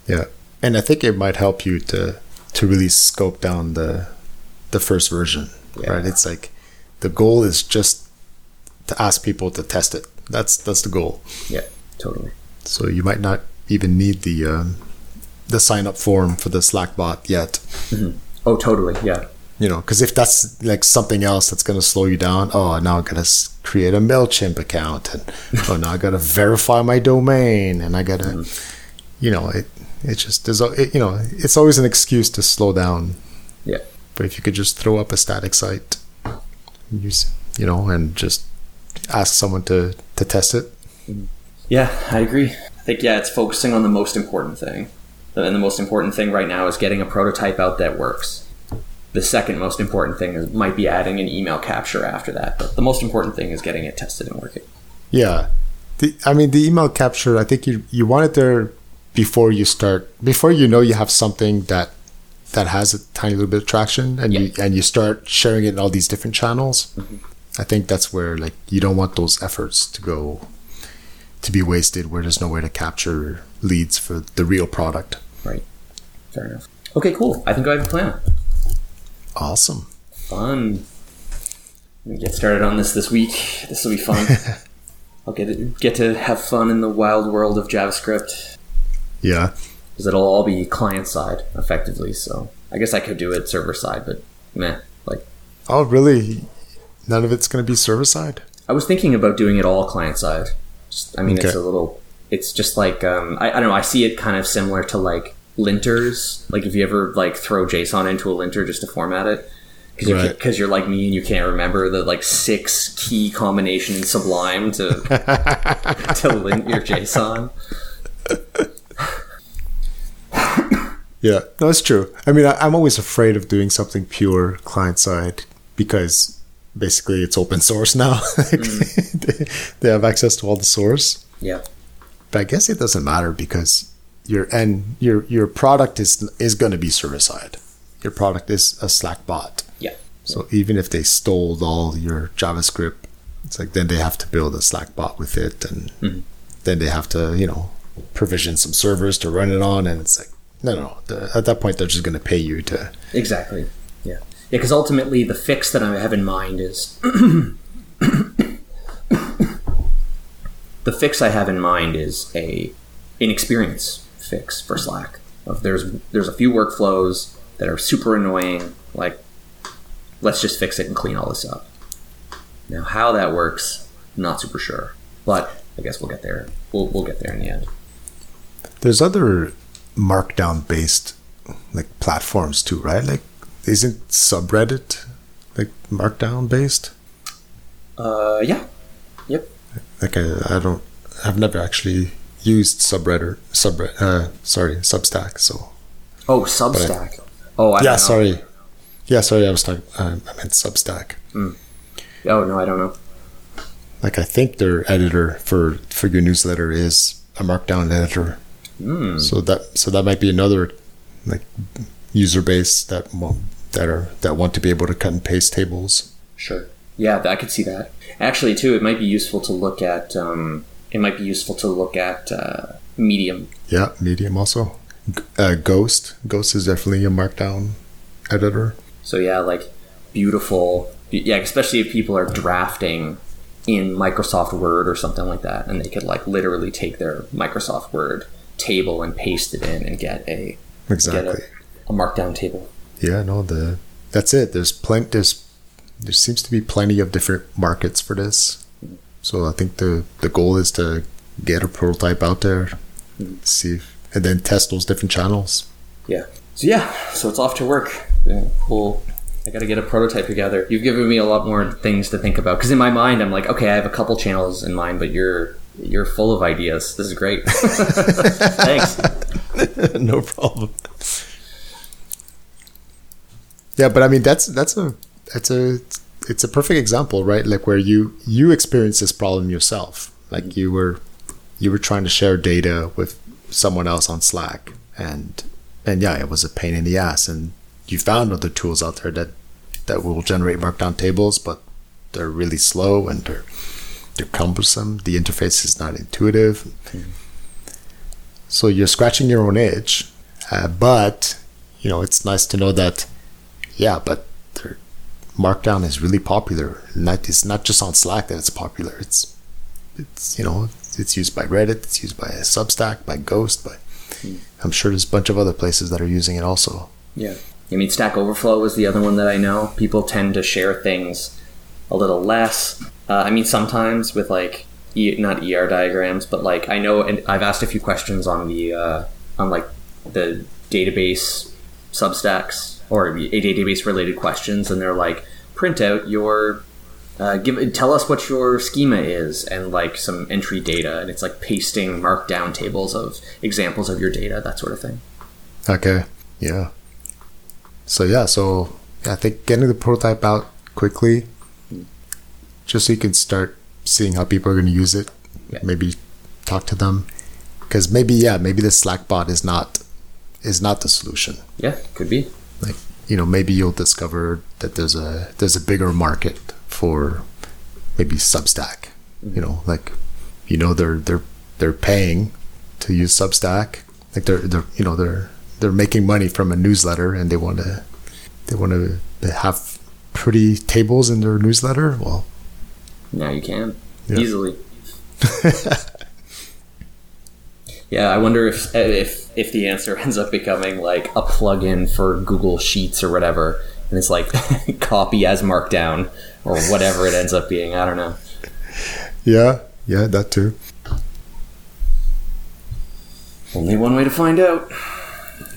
Yeah. and I think it might help you to to really scope down the the first version, Yeah. right? It's like the goal is just to ask people to test it. That's that's the goal. Yeah, totally. So you might not even need the um, the sign up form for the Slack bot yet. Oh, totally. Yeah. You know, because if that's like something else that's going to slow you down, oh, now I got to create a Mailchimp account, and oh, now I got to verify my domain, and I got to, mm-hmm. you know, it it just there's a- it, you know it's always an excuse to slow down. Yeah. But if you could just throw up a static site, use you know, and just ask someone to to test it, mm-hmm. Yeah, I agree. I think yeah, it's focusing on the most important thing, and the most important thing right now is getting a prototype out that works. The second most important thing is, might be adding an email capture after that, but the most important thing is getting it tested and working. Yeah. The, I mean, the email capture, I think you, you want it there before you start, before you know you have something that that has a tiny little bit of traction and you and you start sharing it in all these different channels. Mm-hmm. I think that's where like you don't want those efforts to go to be wasted where there's no way to capture leads for the real product. Right. Fair enough. Okay, cool. I think I have a plan. Awesome. Fun. Let me get started on this this week. This will be fun. I'll get it, get to have fun in the wild world of JavaScript Yeah. because it'll all be client side effectively. So I guess I could do it server side, but meh. Like Oh, really? None of it's going to be server side? I was thinking about doing it all client side. Just, I mean, it's a little. It's just like um, I, I don't know. I see it kind of similar to like linters. Like if you ever like throw JSON into a linter just to format it, because you Right. because you're like me and you can't remember the like six key combination in Sublime to to lint your JSON. Yeah, no, it's true. I mean, I, I'm always afraid of doing something pure client side because basically it's open source now. They, mm. they have access to all the source. Yeah, But I guess it doesn't matter because your and your your product is is going to be server side. Your product is a Slack bot. yeah, So even if they stole all your JavaScript, it's like then they have to build a Slack bot with it, and Mhm. then they have to you know provision some servers to run it on, and it's like no, no, no. The, at that point, they're just going to pay you to. exactly. Yeah, yeah. Because ultimately, the fix that I have in mind is the fix I have in mind is a inexperience fix for Slack. Of there's there's a few workflows that are super annoying. Like, let's just fix it and clean all this up. Now, how that works, not super sure, but I guess we'll get there. We'll we'll get there in the end. There's other Markdown based like platforms too, right? Like, isn't subreddit like Markdown based? Uh, yeah, yep. Like, I, I don't. I've never actually used subreddit. Subred. Uh, sorry, Substack. So Oh, Substack. Oh, I yeah, sorry. Yeah, sorry. I was talking. Uh, I meant Substack. Oh no, I don't know. Like, I think their editor for for your newsletter is a Markdown editor. Hmm. So that so that might be another like user base that want, that are that want to be able to cut and paste tables. Sure. Yeah, I could see that. Actually, too, it might be useful to look at. Um, it might be useful to look at uh, Medium. Yeah, Medium also. Uh, Ghost. Ghost is definitely a Markdown editor. So yeah, like beautiful. Yeah, especially if people are drafting in Microsoft Word or something like that, and they could like literally take their Microsoft Word table and paste it in and get a Exactly. get a, a markdown table. Yeah, no, the that's it. There's plenty. There's there seems to be plenty of different markets for this. So I think the the goal is to get a prototype out there, see, if, and then test those different channels. Yeah. So yeah, so it's off to work. Yeah, We'll. I got to get a prototype together. You've given me a lot more things to think about because in my mind, I'm like, okay, I have a couple channels in mind, but you're you're full of ideas. This is great. Thanks. no problem. Yeah, but I mean that's that's a that's a it's a perfect example, right? Like where you you experienced this problem yourself. Like you were you were trying to share data with someone else on Slack and and yeah, it was a pain in the ass and you found other tools out there that that will generate markdown tables, but they're really slow and they're they're cumbersome. The interface is not intuitive. So you're scratching your own itch, Uh, but you know, it's nice to know that, yeah, but their Markdown is really popular. Not it's not just on Slack that it's popular. It's it's you know it's used by Reddit. It's used by Substack, by Ghost, by I'm sure there's a bunch of other places that are using it also. Yeah. I mean, Stack Overflow was the other one that I know. People tend to share things a little less. Uh, I mean, sometimes with like e- not ER diagrams, but like I know, and I've asked a few questions on the uh, on like the database substacks or a database related questions, and they're like, print out your uh, give tell us what your schema is and like some entry data, and it's like pasting markdown tables of examples of your data, that sort of thing. Okay. Yeah. So yeah, so I think getting the prototype out quickly, just so you can start seeing how people are going to use it. Yeah. Maybe talk to them, because maybe yeah, maybe the Slack bot is not is not the solution. Yeah, could be. You know, maybe you'll discover that there's a there's a bigger market for maybe Substack. You know, like you know they're they're they're paying to use Substack. Like they're they're you know they're they're making money from a newsletter and they want to they want to have pretty tables in their newsletter. Well, Now you can Yeah. easily. yeah, I wonder if if if the answer ends up becoming like a plugin for Google Sheets or whatever, and it's like copy as Markdown or whatever it ends up being. I don't know. yeah, yeah, that too. Only one way to find out.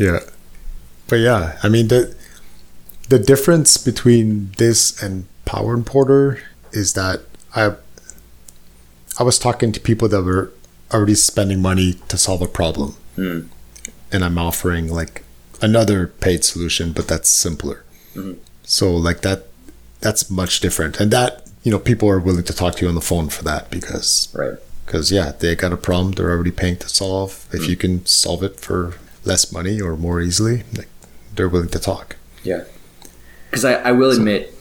Yeah. But yeah, I mean the the difference between this and Power Importer is that I I was talking to people that were already spending money to solve a problem. Hmm. And I'm offering like another paid solution, but that's simpler. Mhm. So like that that's much different. And that, you know, people are willing to talk to you on the phone for that because Right. because yeah, they got a problem they're already paying to solve. If you can solve it for less money or more easily, like, they're willing to talk. Yeah. Because I, I will admit,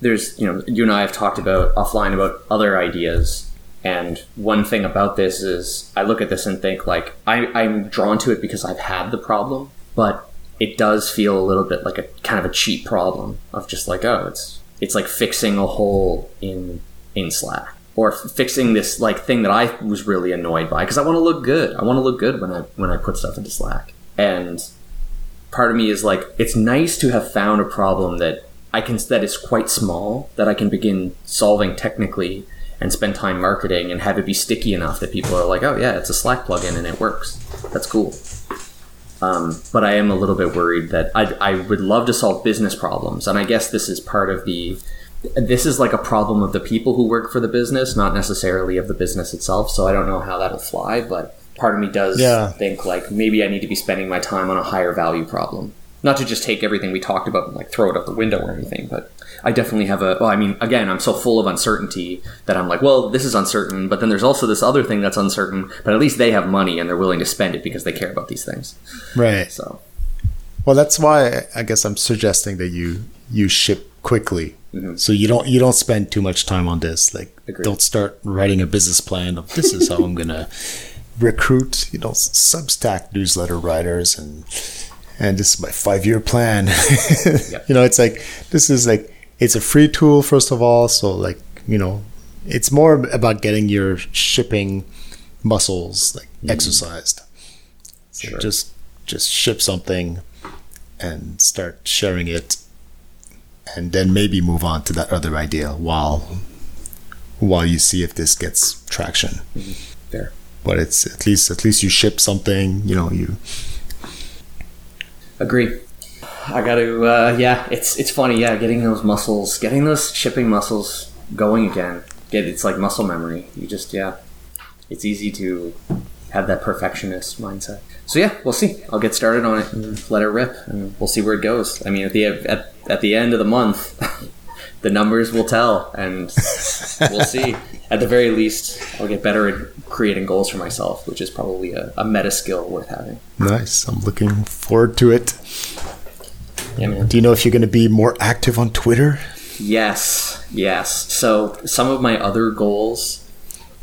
there's, you know, you and I have talked about offline about other ideas. And one thing about this is I look at this and think, like, I, I'm drawn to it because I've had the problem, but it does feel a little bit like a kind of a cheap problem of just like, oh, it's, it's like fixing a hole in, in Slack. Or f- fixing this like thing that I was really annoyed by because I want to look good. I want to look good when I when I put stuff into Slack. And part of me is like it's nice to have found a problem that I can that is quite small that I can begin solving technically and spend time marketing and have it be sticky enough that people are like, oh yeah, it's a Slack plugin and it works. That's cool. Um, but I am a little bit worried that I, I would love to solve business problems, and I guess this is part of the. This is like a problem of the people who work for the business, not necessarily of the business itself. So I don't know how that'll fly, but part of me does Yeah. think like maybe I need to be spending my time on a higher value problem. Not to just take everything we talked about and like throw it out the window or anything, but I definitely have a. Well, I mean, again, I'm so full of uncertainty that I'm like, well, this is uncertain, but then there's also this other thing that's uncertain. But at least they have money and they're willing to spend it because they care about these things. Right. So Well, that's why I guess I'm suggesting that you you ship quickly, Mhm. so you don't you don't spend too much time on this. Like, Agreed. don't start writing a business plan of this is how I'm gonna recruit, you know, Substack newsletter writers and and this is my five year plan. You know, it's like this is like it's a free tool first of all, so like you know, it's more about getting your shipping muscles like mm-hmm. exercised. So Sure. just just ship something and start sharing it and then maybe move on to that other idea while while you see if this gets traction mm-hmm. fair. but it's at least at least you ship something you know you Agree. I got to. Uh, yeah, it's it's funny. Yeah, getting those muscles, getting those shipping muscles going again. Get it's like muscle memory. You just yeah, it's easy to have that perfectionist mindset. So yeah, we'll see. I'll get started on it and let it rip, and we'll see where it goes. I mean, at the at, at the end of the month, the numbers will tell, and we'll see. At the very least, I'll get better at creating goals for myself, which is probably a, a meta skill worth having. nice i'm looking forward to it Yeah, do you know if you're going to be more active on twitter Yes, yes. So some of my other goals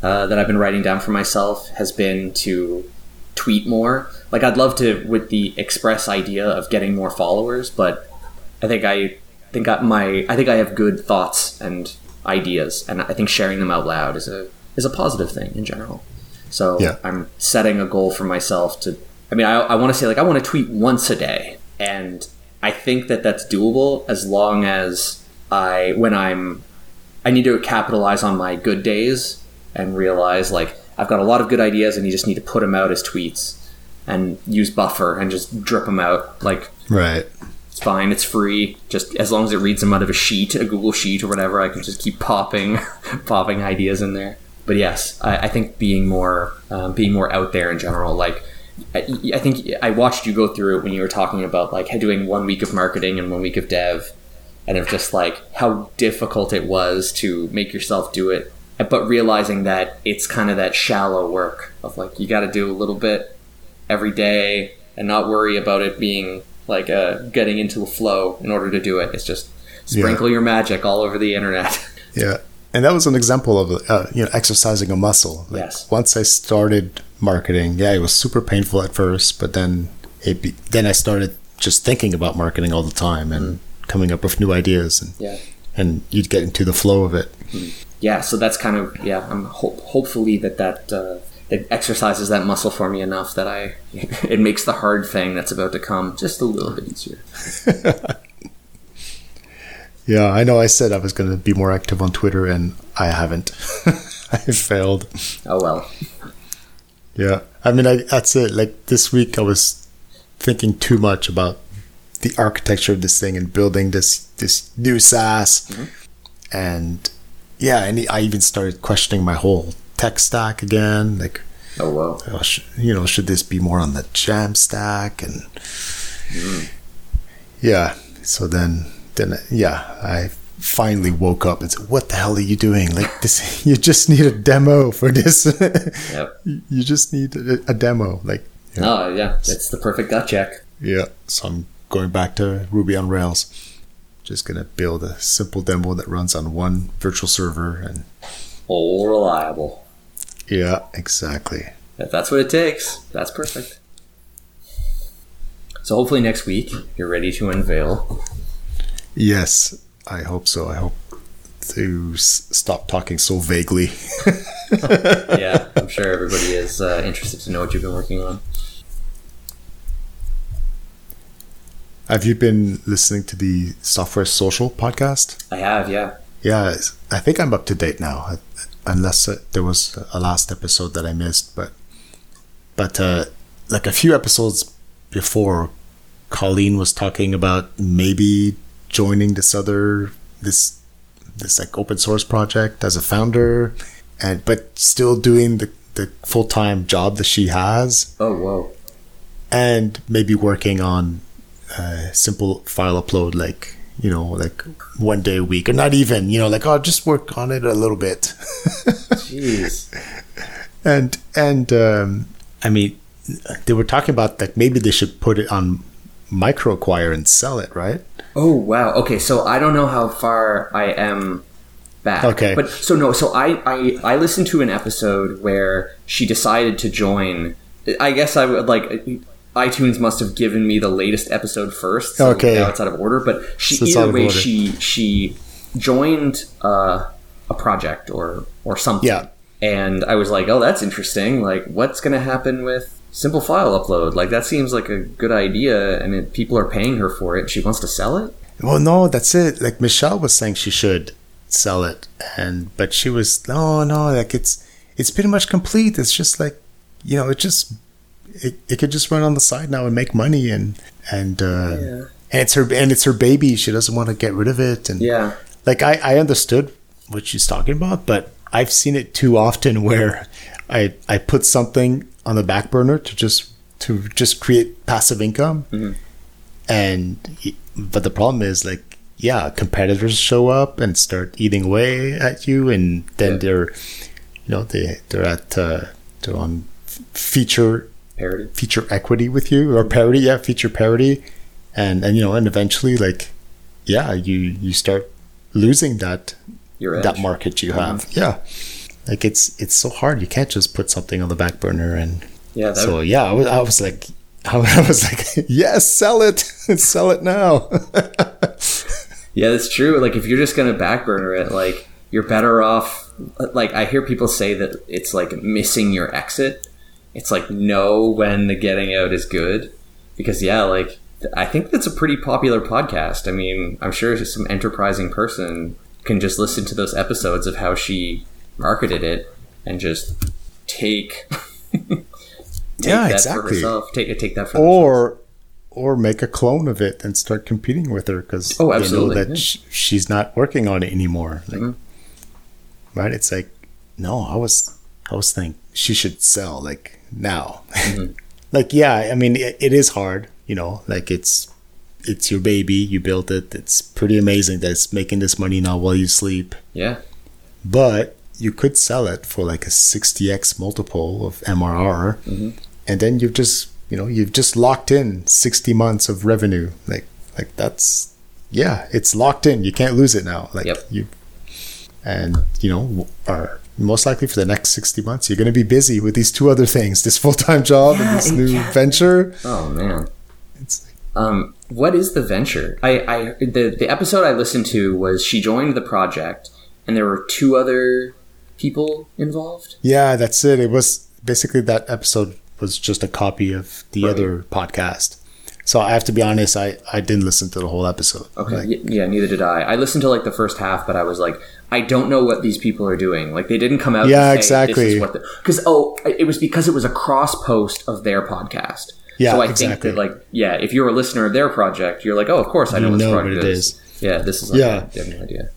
uh, that I've been writing down for myself has been to tweet more. Like I'd love to with the express idea of getting more followers, but I think I think I, my I think I have good thoughts and ideas, and I think sharing them out loud is a is a positive thing in general. So Yeah. I'm setting a goal for myself to. I mean, I, I want to say like I want to tweet once a day, and I think that that's doable as long as I when I'm I need to capitalize on my good days and realize like I've got a lot of good ideas and you just need to put them out as tweets and use buffer and just drip them out. Like Right. it's fine it's free. Just as long as it reads them out of a sheet a google sheet or whatever i can just keep popping popping ideas in there. But yes i, I think being more um, being more out there in general like I, I think i watched you go through it when you were talking about like doing one week of marketing and one week of dev and of just like how difficult it was to make yourself do it but realizing that it's kind of that shallow work of like you got to do a little bit every day and not worry about it being like uh, getting into the flow in order to do it. It's just sprinkle your magic all over the internet. Yeah. And that was an example of uh, you know exercising a muscle. Like, Yes. Once I started marketing, yeah, it was super painful at first, but then it be, then I started just thinking about marketing all the time and coming up with new ideas, and yeah. and you'd get into the flow of it. Yeah, so that's kind of yeah. I'm hope, hopefully that that uh, it exercises that muscle for me enough that I it makes the hard thing that's about to come just a little bit easier. Yeah, I know. I said I was going to be more active on Twitter, and I haven't. I failed. Oh well. Yeah, I mean, I, that's it. Like this week, I was thinking too much about the architecture of this thing and building this this new SaaS, and yeah, and I even started questioning my whole tech stack again. Like, Oh well. uh, sh- you know, should this be more on the Jamstack? And yeah, so then then yeah, I finally woke up and said, "What the hell are you doing? Like this, you just need a demo for this." Yep. you just need a, a demo like yeah. Oh yeah, it's the perfect gut check. yeah so i'm going back to ruby on rails just gonna build a simple demo that runs on one virtual server and All reliable. yeah exactly If that's what it takes, that's perfect. So hopefully next week you're ready to unveil. Yes i hope so i hope to s- stop talking so vaguely yeah, I'm sure everybody is uh, interested to know what you've been working on. have you been listening to the software social podcast I have, yeah. yeah i think i'm up to date now uh, unless uh, there was a last episode that i missed but but uh like a few episodes before colleen was talking about maybe joining this other this this like open source project as a founder and but still doing the the full-time job that she has Oh, whoa. and maybe working on uh, simple file upload like you know like one day a week or not even you know like oh just work on it a little bit Jeez. and and um, i mean they were talking about like maybe they should put it on microacquire and sell it right Oh, wow. Okay, so I don't know how far I am back. Okay. But so no, so I, I I listened to an episode where she decided to join. I guess I would like iTunes must have given me the latest episode first. So Okay. Now it's out of order, but she So either way she she joined uh, a project or or something. Yeah. And I was like, oh, that's interesting. Like, what's going to happen with simple file upload? Like, that seems like a good idea, and it, people are paying her for it. She wants to sell it. well no that's it like michele was saying she should sell it and but she was no no like it's it's pretty much complete it's just like you know it just it, it could just run on the side now and make money and and uh Yeah. and it's her and it's her baby she doesn't want to get rid of it and Yeah. like I, I understood what she's talking about, but I've seen it too often where I I put something on the back burner to just to just create passive income, and but the problem is like yeah, competitors show up and start eating away at you, and then Yeah. they're you know they they're at uh, they're on feature Parody. feature equity with you or parity yeah feature parity and and you know and eventually like yeah you you start losing that Your edge. that market you have yeah like it's it's so hard you can't just put something on the back burner and Yeah. So yeah, I was, I was like, I was like, yes, sell it, sell it now. Yeah, that's true. Like if you're just gonna back burner it, like you're better off. Like I hear people say that it's like missing your exit. It's like know when the getting out is good, because yeah, like I think that's a pretty popular podcast. I mean, I'm sure some enterprising person can just listen to those episodes of how she marketed it and just take. take Yeah, that For exactly. herself. Take take that for or or make a clone of it and start competing with her because Oh, absolutely, that yeah. sh- she's not working on it anymore. Like, Mhm. right? It's like, no, I was, I was thinking she should sell like now. Mm-hmm. like, yeah, I mean, it, it is hard, you know. Like it's, it's your baby. You built it. It's pretty amazing that it's making this money now while you sleep. Yeah. But you could sell it for like a 60x multiple of MRR, Mm-hmm. and then you've just you know you've just locked in 60 months of revenue. Like like that's yeah, it's locked in. You can't lose it now. Like Yep. you and you know are most likely for the next 60 months you're going to be busy with these two other things this full-time job Yeah, and this new yeah. venture Oh man. it's Um, what is the venture? I, I the the episode I listened to was she joined the project, and there were two other people involved. yeah that's it it was basically that episode was just a copy of the Right. other podcast so i have to be honest i i didn't listen to the whole episode Okay, Like, yeah, neither did I. I listened to like the first half, but I was like, I don't know what these people are doing. Like they didn't come out. Yeah, say, exactly. because oh, it was because it was a cross post of their podcast. Yeah, so I exactly. think that like yeah, if you're a listener of their project, you're like, oh, of course I know, You this know project what it is. Yeah, this is like, Yeah. I have no idea.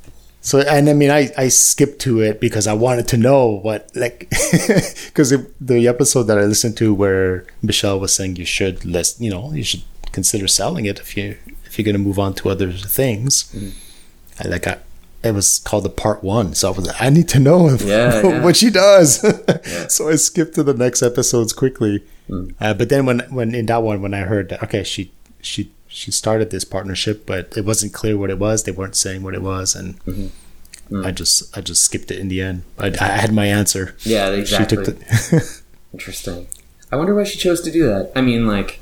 So and I mean I I skipped to it because I wanted to know what like because the episode that I listened to where Michele was saying you should list you know you should consider selling it if you if you're gonna move on to other things. I like I it was called the part one, so I was like, I need to know Yeah, yeah. what she does. So I skipped to the next episodes quickly. Mm. Uh, but then when when in that one when I heard that okay she she she started this partnership but it wasn't clear what it was they weren't saying what it was and Mm-hmm. I just I just skipped it in the end I, I had my answer Yeah, exactly. the Interesting. I wonder why she chose to do that. I mean, like,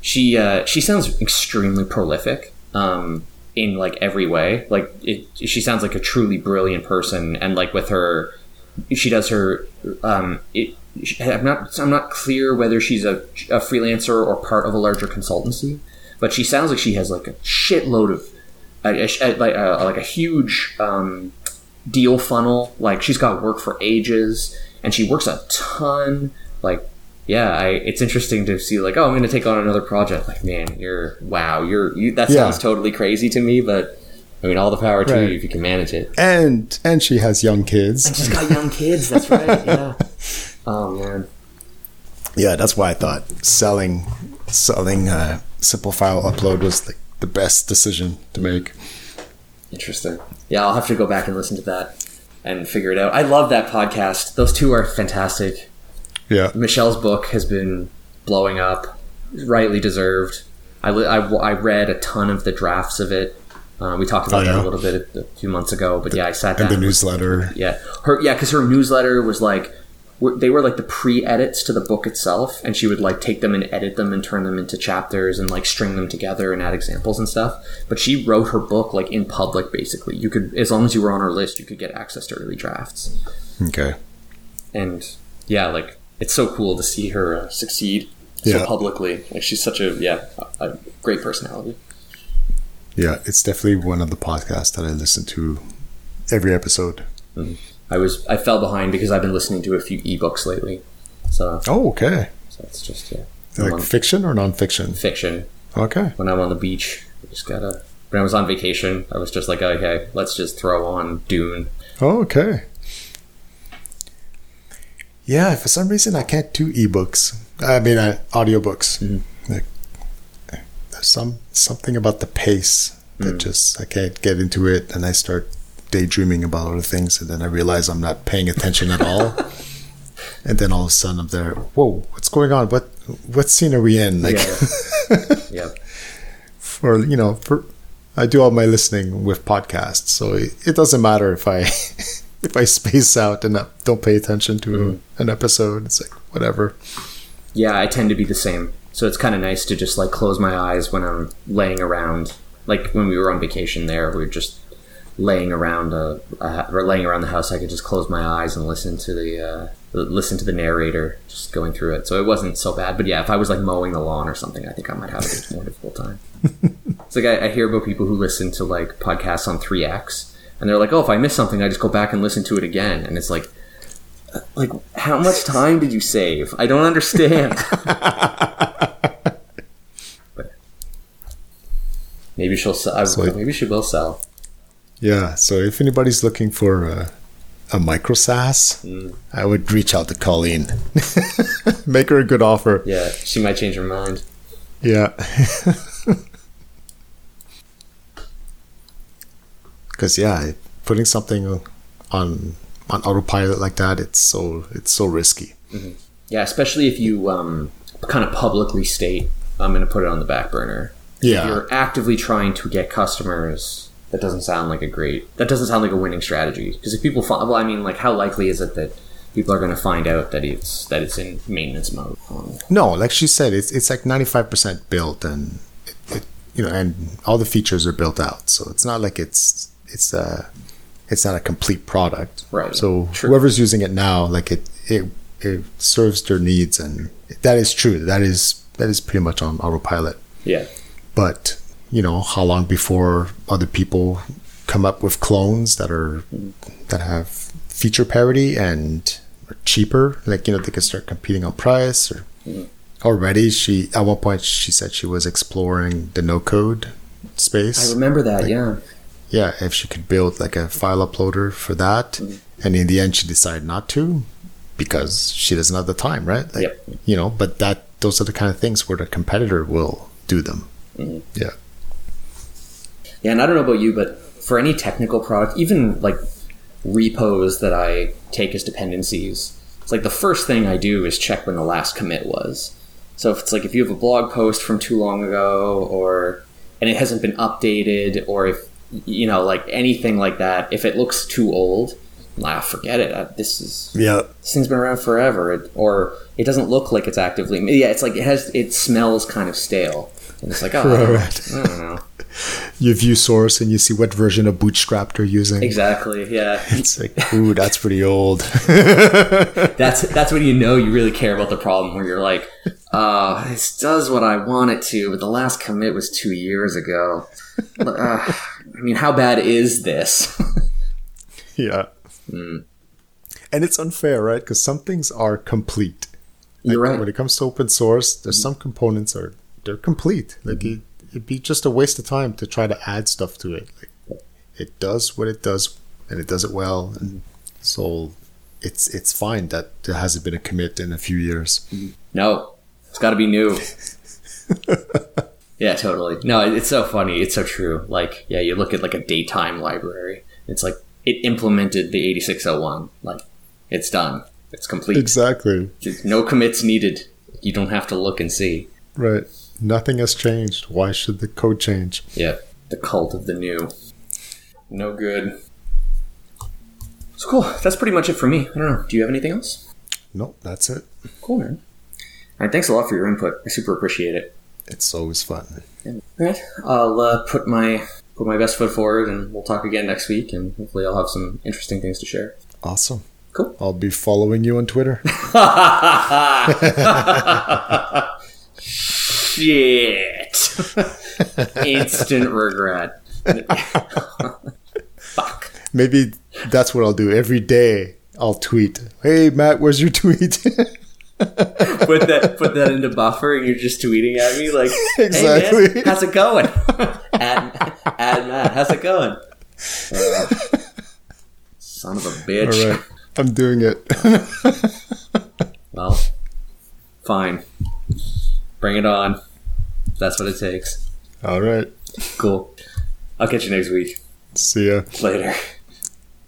she uh, she sounds extremely prolific um, in like every way. Like, it, she sounds like a truly brilliant person, and like with her, she does her. Um, it, I'm not I'm not clear whether she's a, a freelancer or part of a larger consultancy, but she sounds like she has like a shitload of a, a, a- like a, like a huge um, deal funnel. Like she's got work for ages, and she works a ton. Like, yeah, I, it's interesting to see. Like, oh, I'm going to take on another project. Like, man, you're wow, you're you, that Yeah. sounds totally crazy to me, but I mean, all the power to Right. you if you can manage it. and and she has young kids She's got young kids. That's right. Yeah. Oh man. yeah that's why I thought selling selling uh, simple file upload was like the best decision to make Interesting. Yeah, I'll have to go back and listen to that and figure it out. I love that podcast. Those two are fantastic. yeah Michele's book has been blowing up, rightly deserved. I, I, I read a ton of the drafts of it. Uh, we talked about Oh, that a little bit a few months ago, but yeah, I sat and the newsletter yeah, her yeah, because her newsletter was like they were like the pre-edits to the book itself, and she would like take them and edit them and turn them into chapters and like string them together and add examples and stuff. But she wrote her book like in public, basically. You could, as long as you were on her list, you could get access to early drafts. okay And yeah, like it's so cool to see her uh, succeed so Yeah. publicly. Like she's such a yeah, a, a great personality. yeah it's definitely one of the podcasts that I listen to every episode I was I fell behind because I've been listening to a few ebooks lately. So, oh okay so it's just yeah, like on fiction or nonfiction fiction. okay when I'm on the beach. I just gotta. When I was on vacation, I was just like, okay, let's just throw on Dune. Oh, okay. Yeah, for some reason I can't do ebooks. I mean, uh, audiobooks. Like, there's some something about the pace that just I can't get into it, and I start daydreaming about other things, and then I realize I'm not paying attention at all. and then all of a sudden I'm there. Whoa, what's going on? What what scene are we in? Like, Yeah, for you know, for I do all my listening with podcasts, so it, doesn't matter if I if I space out and not, don't pay attention to mm-hmm. an episode. It's like whatever. Yeah, I tend to be the same. So it's kind of nice to just like close my eyes when I'm laying around. Like when we were on vacation there, we were just laying around a, a or laying around the house. I could just close my eyes and listen to the uh, listen to the narrator just going through it. So it wasn't so bad. But yeah, if I was like mowing the lawn or something, I think I might have a more difficult time. it's like I, I hear about people who listen to like podcasts on three X, and they're like, "Oh, if I miss something, I just go back and listen to it again." And it's like, like how much time did you save? I don't understand. but maybe she'll sell. So maybe she will sell. Yeah. So if anybody's looking for a, a micro SaaS, I would reach out to Colleen. Make her a good offer. Yeah, she might change her mind. Yeah. Because yeah, putting something on on autopilot like that, it's so it's so risky. Yeah, especially if you um, kind of publicly state, "I'm going to put it on the back burner." If Yeah. you're actively trying to get customers. That doesn't sound like a great. That doesn't sound like a winning strategy. Because if people find, well, I mean, like, how likely is it that people are going to find out that it's that it's in maintenance mode? Um, No, like she said, it's it's like ninety five percent built, and it, it, you know, and all the features are built out. So it's not like it's it's uh it's not a complete product. Right. So True. whoever's using it now, like it it it serves their needs, and that is true. That is that is pretty much on autopilot. yeah, But you know, how long before other people come up with clones that are that have feature parity and are cheaper? Like you know, they can start competing on price or already she at one point she said she was exploring the no code space I remember that. yeah, yeah if she could build like a file uploader for that mm-hmm. and in the end she decided not to because she doesn't have the time right like Yep. you know but that those are the kind of things where the competitor will do them mm-hmm. yeah Yeah, and I don't know about you, but for any technical product, even like repos that I take as dependencies, it's like the first thing I do is check when the last commit was. So if it's like if you have a blog post from too long ago, or and it hasn't been updated, or if you know like anything like that, if it looks too old, ah, forget it. Uh, This is yeah this thing's been around forever, it, or it doesn't look like it's actively. Yeah, it's like it has. It smells kind of stale, and it's like oh, I don't, Right. I don't know. You view source and you see what version of bootstrap they're using Exactly. Yeah. it's like ooh that's pretty old That's that's when you know you really care about the problem. Where you're like, uh, this does what I want it to, but the last commit was two years ago. Uh, I mean, how bad is this? yeah Hmm. and it's unfair right because some things are complete You're right. when it comes to open source there's some components are they're complete like Mm-hmm. It, it'd be just a waste of time to try to add stuff to it like it does what it does and it does it well and so it's it's fine that there hasn't been a commit in a few years No, it's got to be new. yeah, totally. No, it's so funny. It's so true. Like, yeah, you look at like a datetime library. It's like it implemented the 8601. Like, it's done. It's complete. exactly No commits needed. You don't have to look and see. right nothing has changed why should the code change Yeah, the cult of the new. No good. So cool. That's pretty much it for me. I don't know. Do you have anything else? no that's it Cool, man. All right. Thanks a lot for your input. I super appreciate it. it's always fun All right. I'll uh, put my put my best foot forward, and we'll talk again next week, and hopefully I'll have some interesting things to share. awesome Cool. i'll be following you on twitter Shit. Instant regret. Fuck. maybe that's what i'll do every day i'll tweet hey matt where's your tweet Put that put that into buffer, and you're just tweeting at me like, "Hey Exactly. man, how's it going?" add, add Matt, how's it going? Uh, son of a bitch. all right i'm doing it Well, fine. Bring it on. That's what it takes. all right Cool. I'll catch you next week. see ya Later.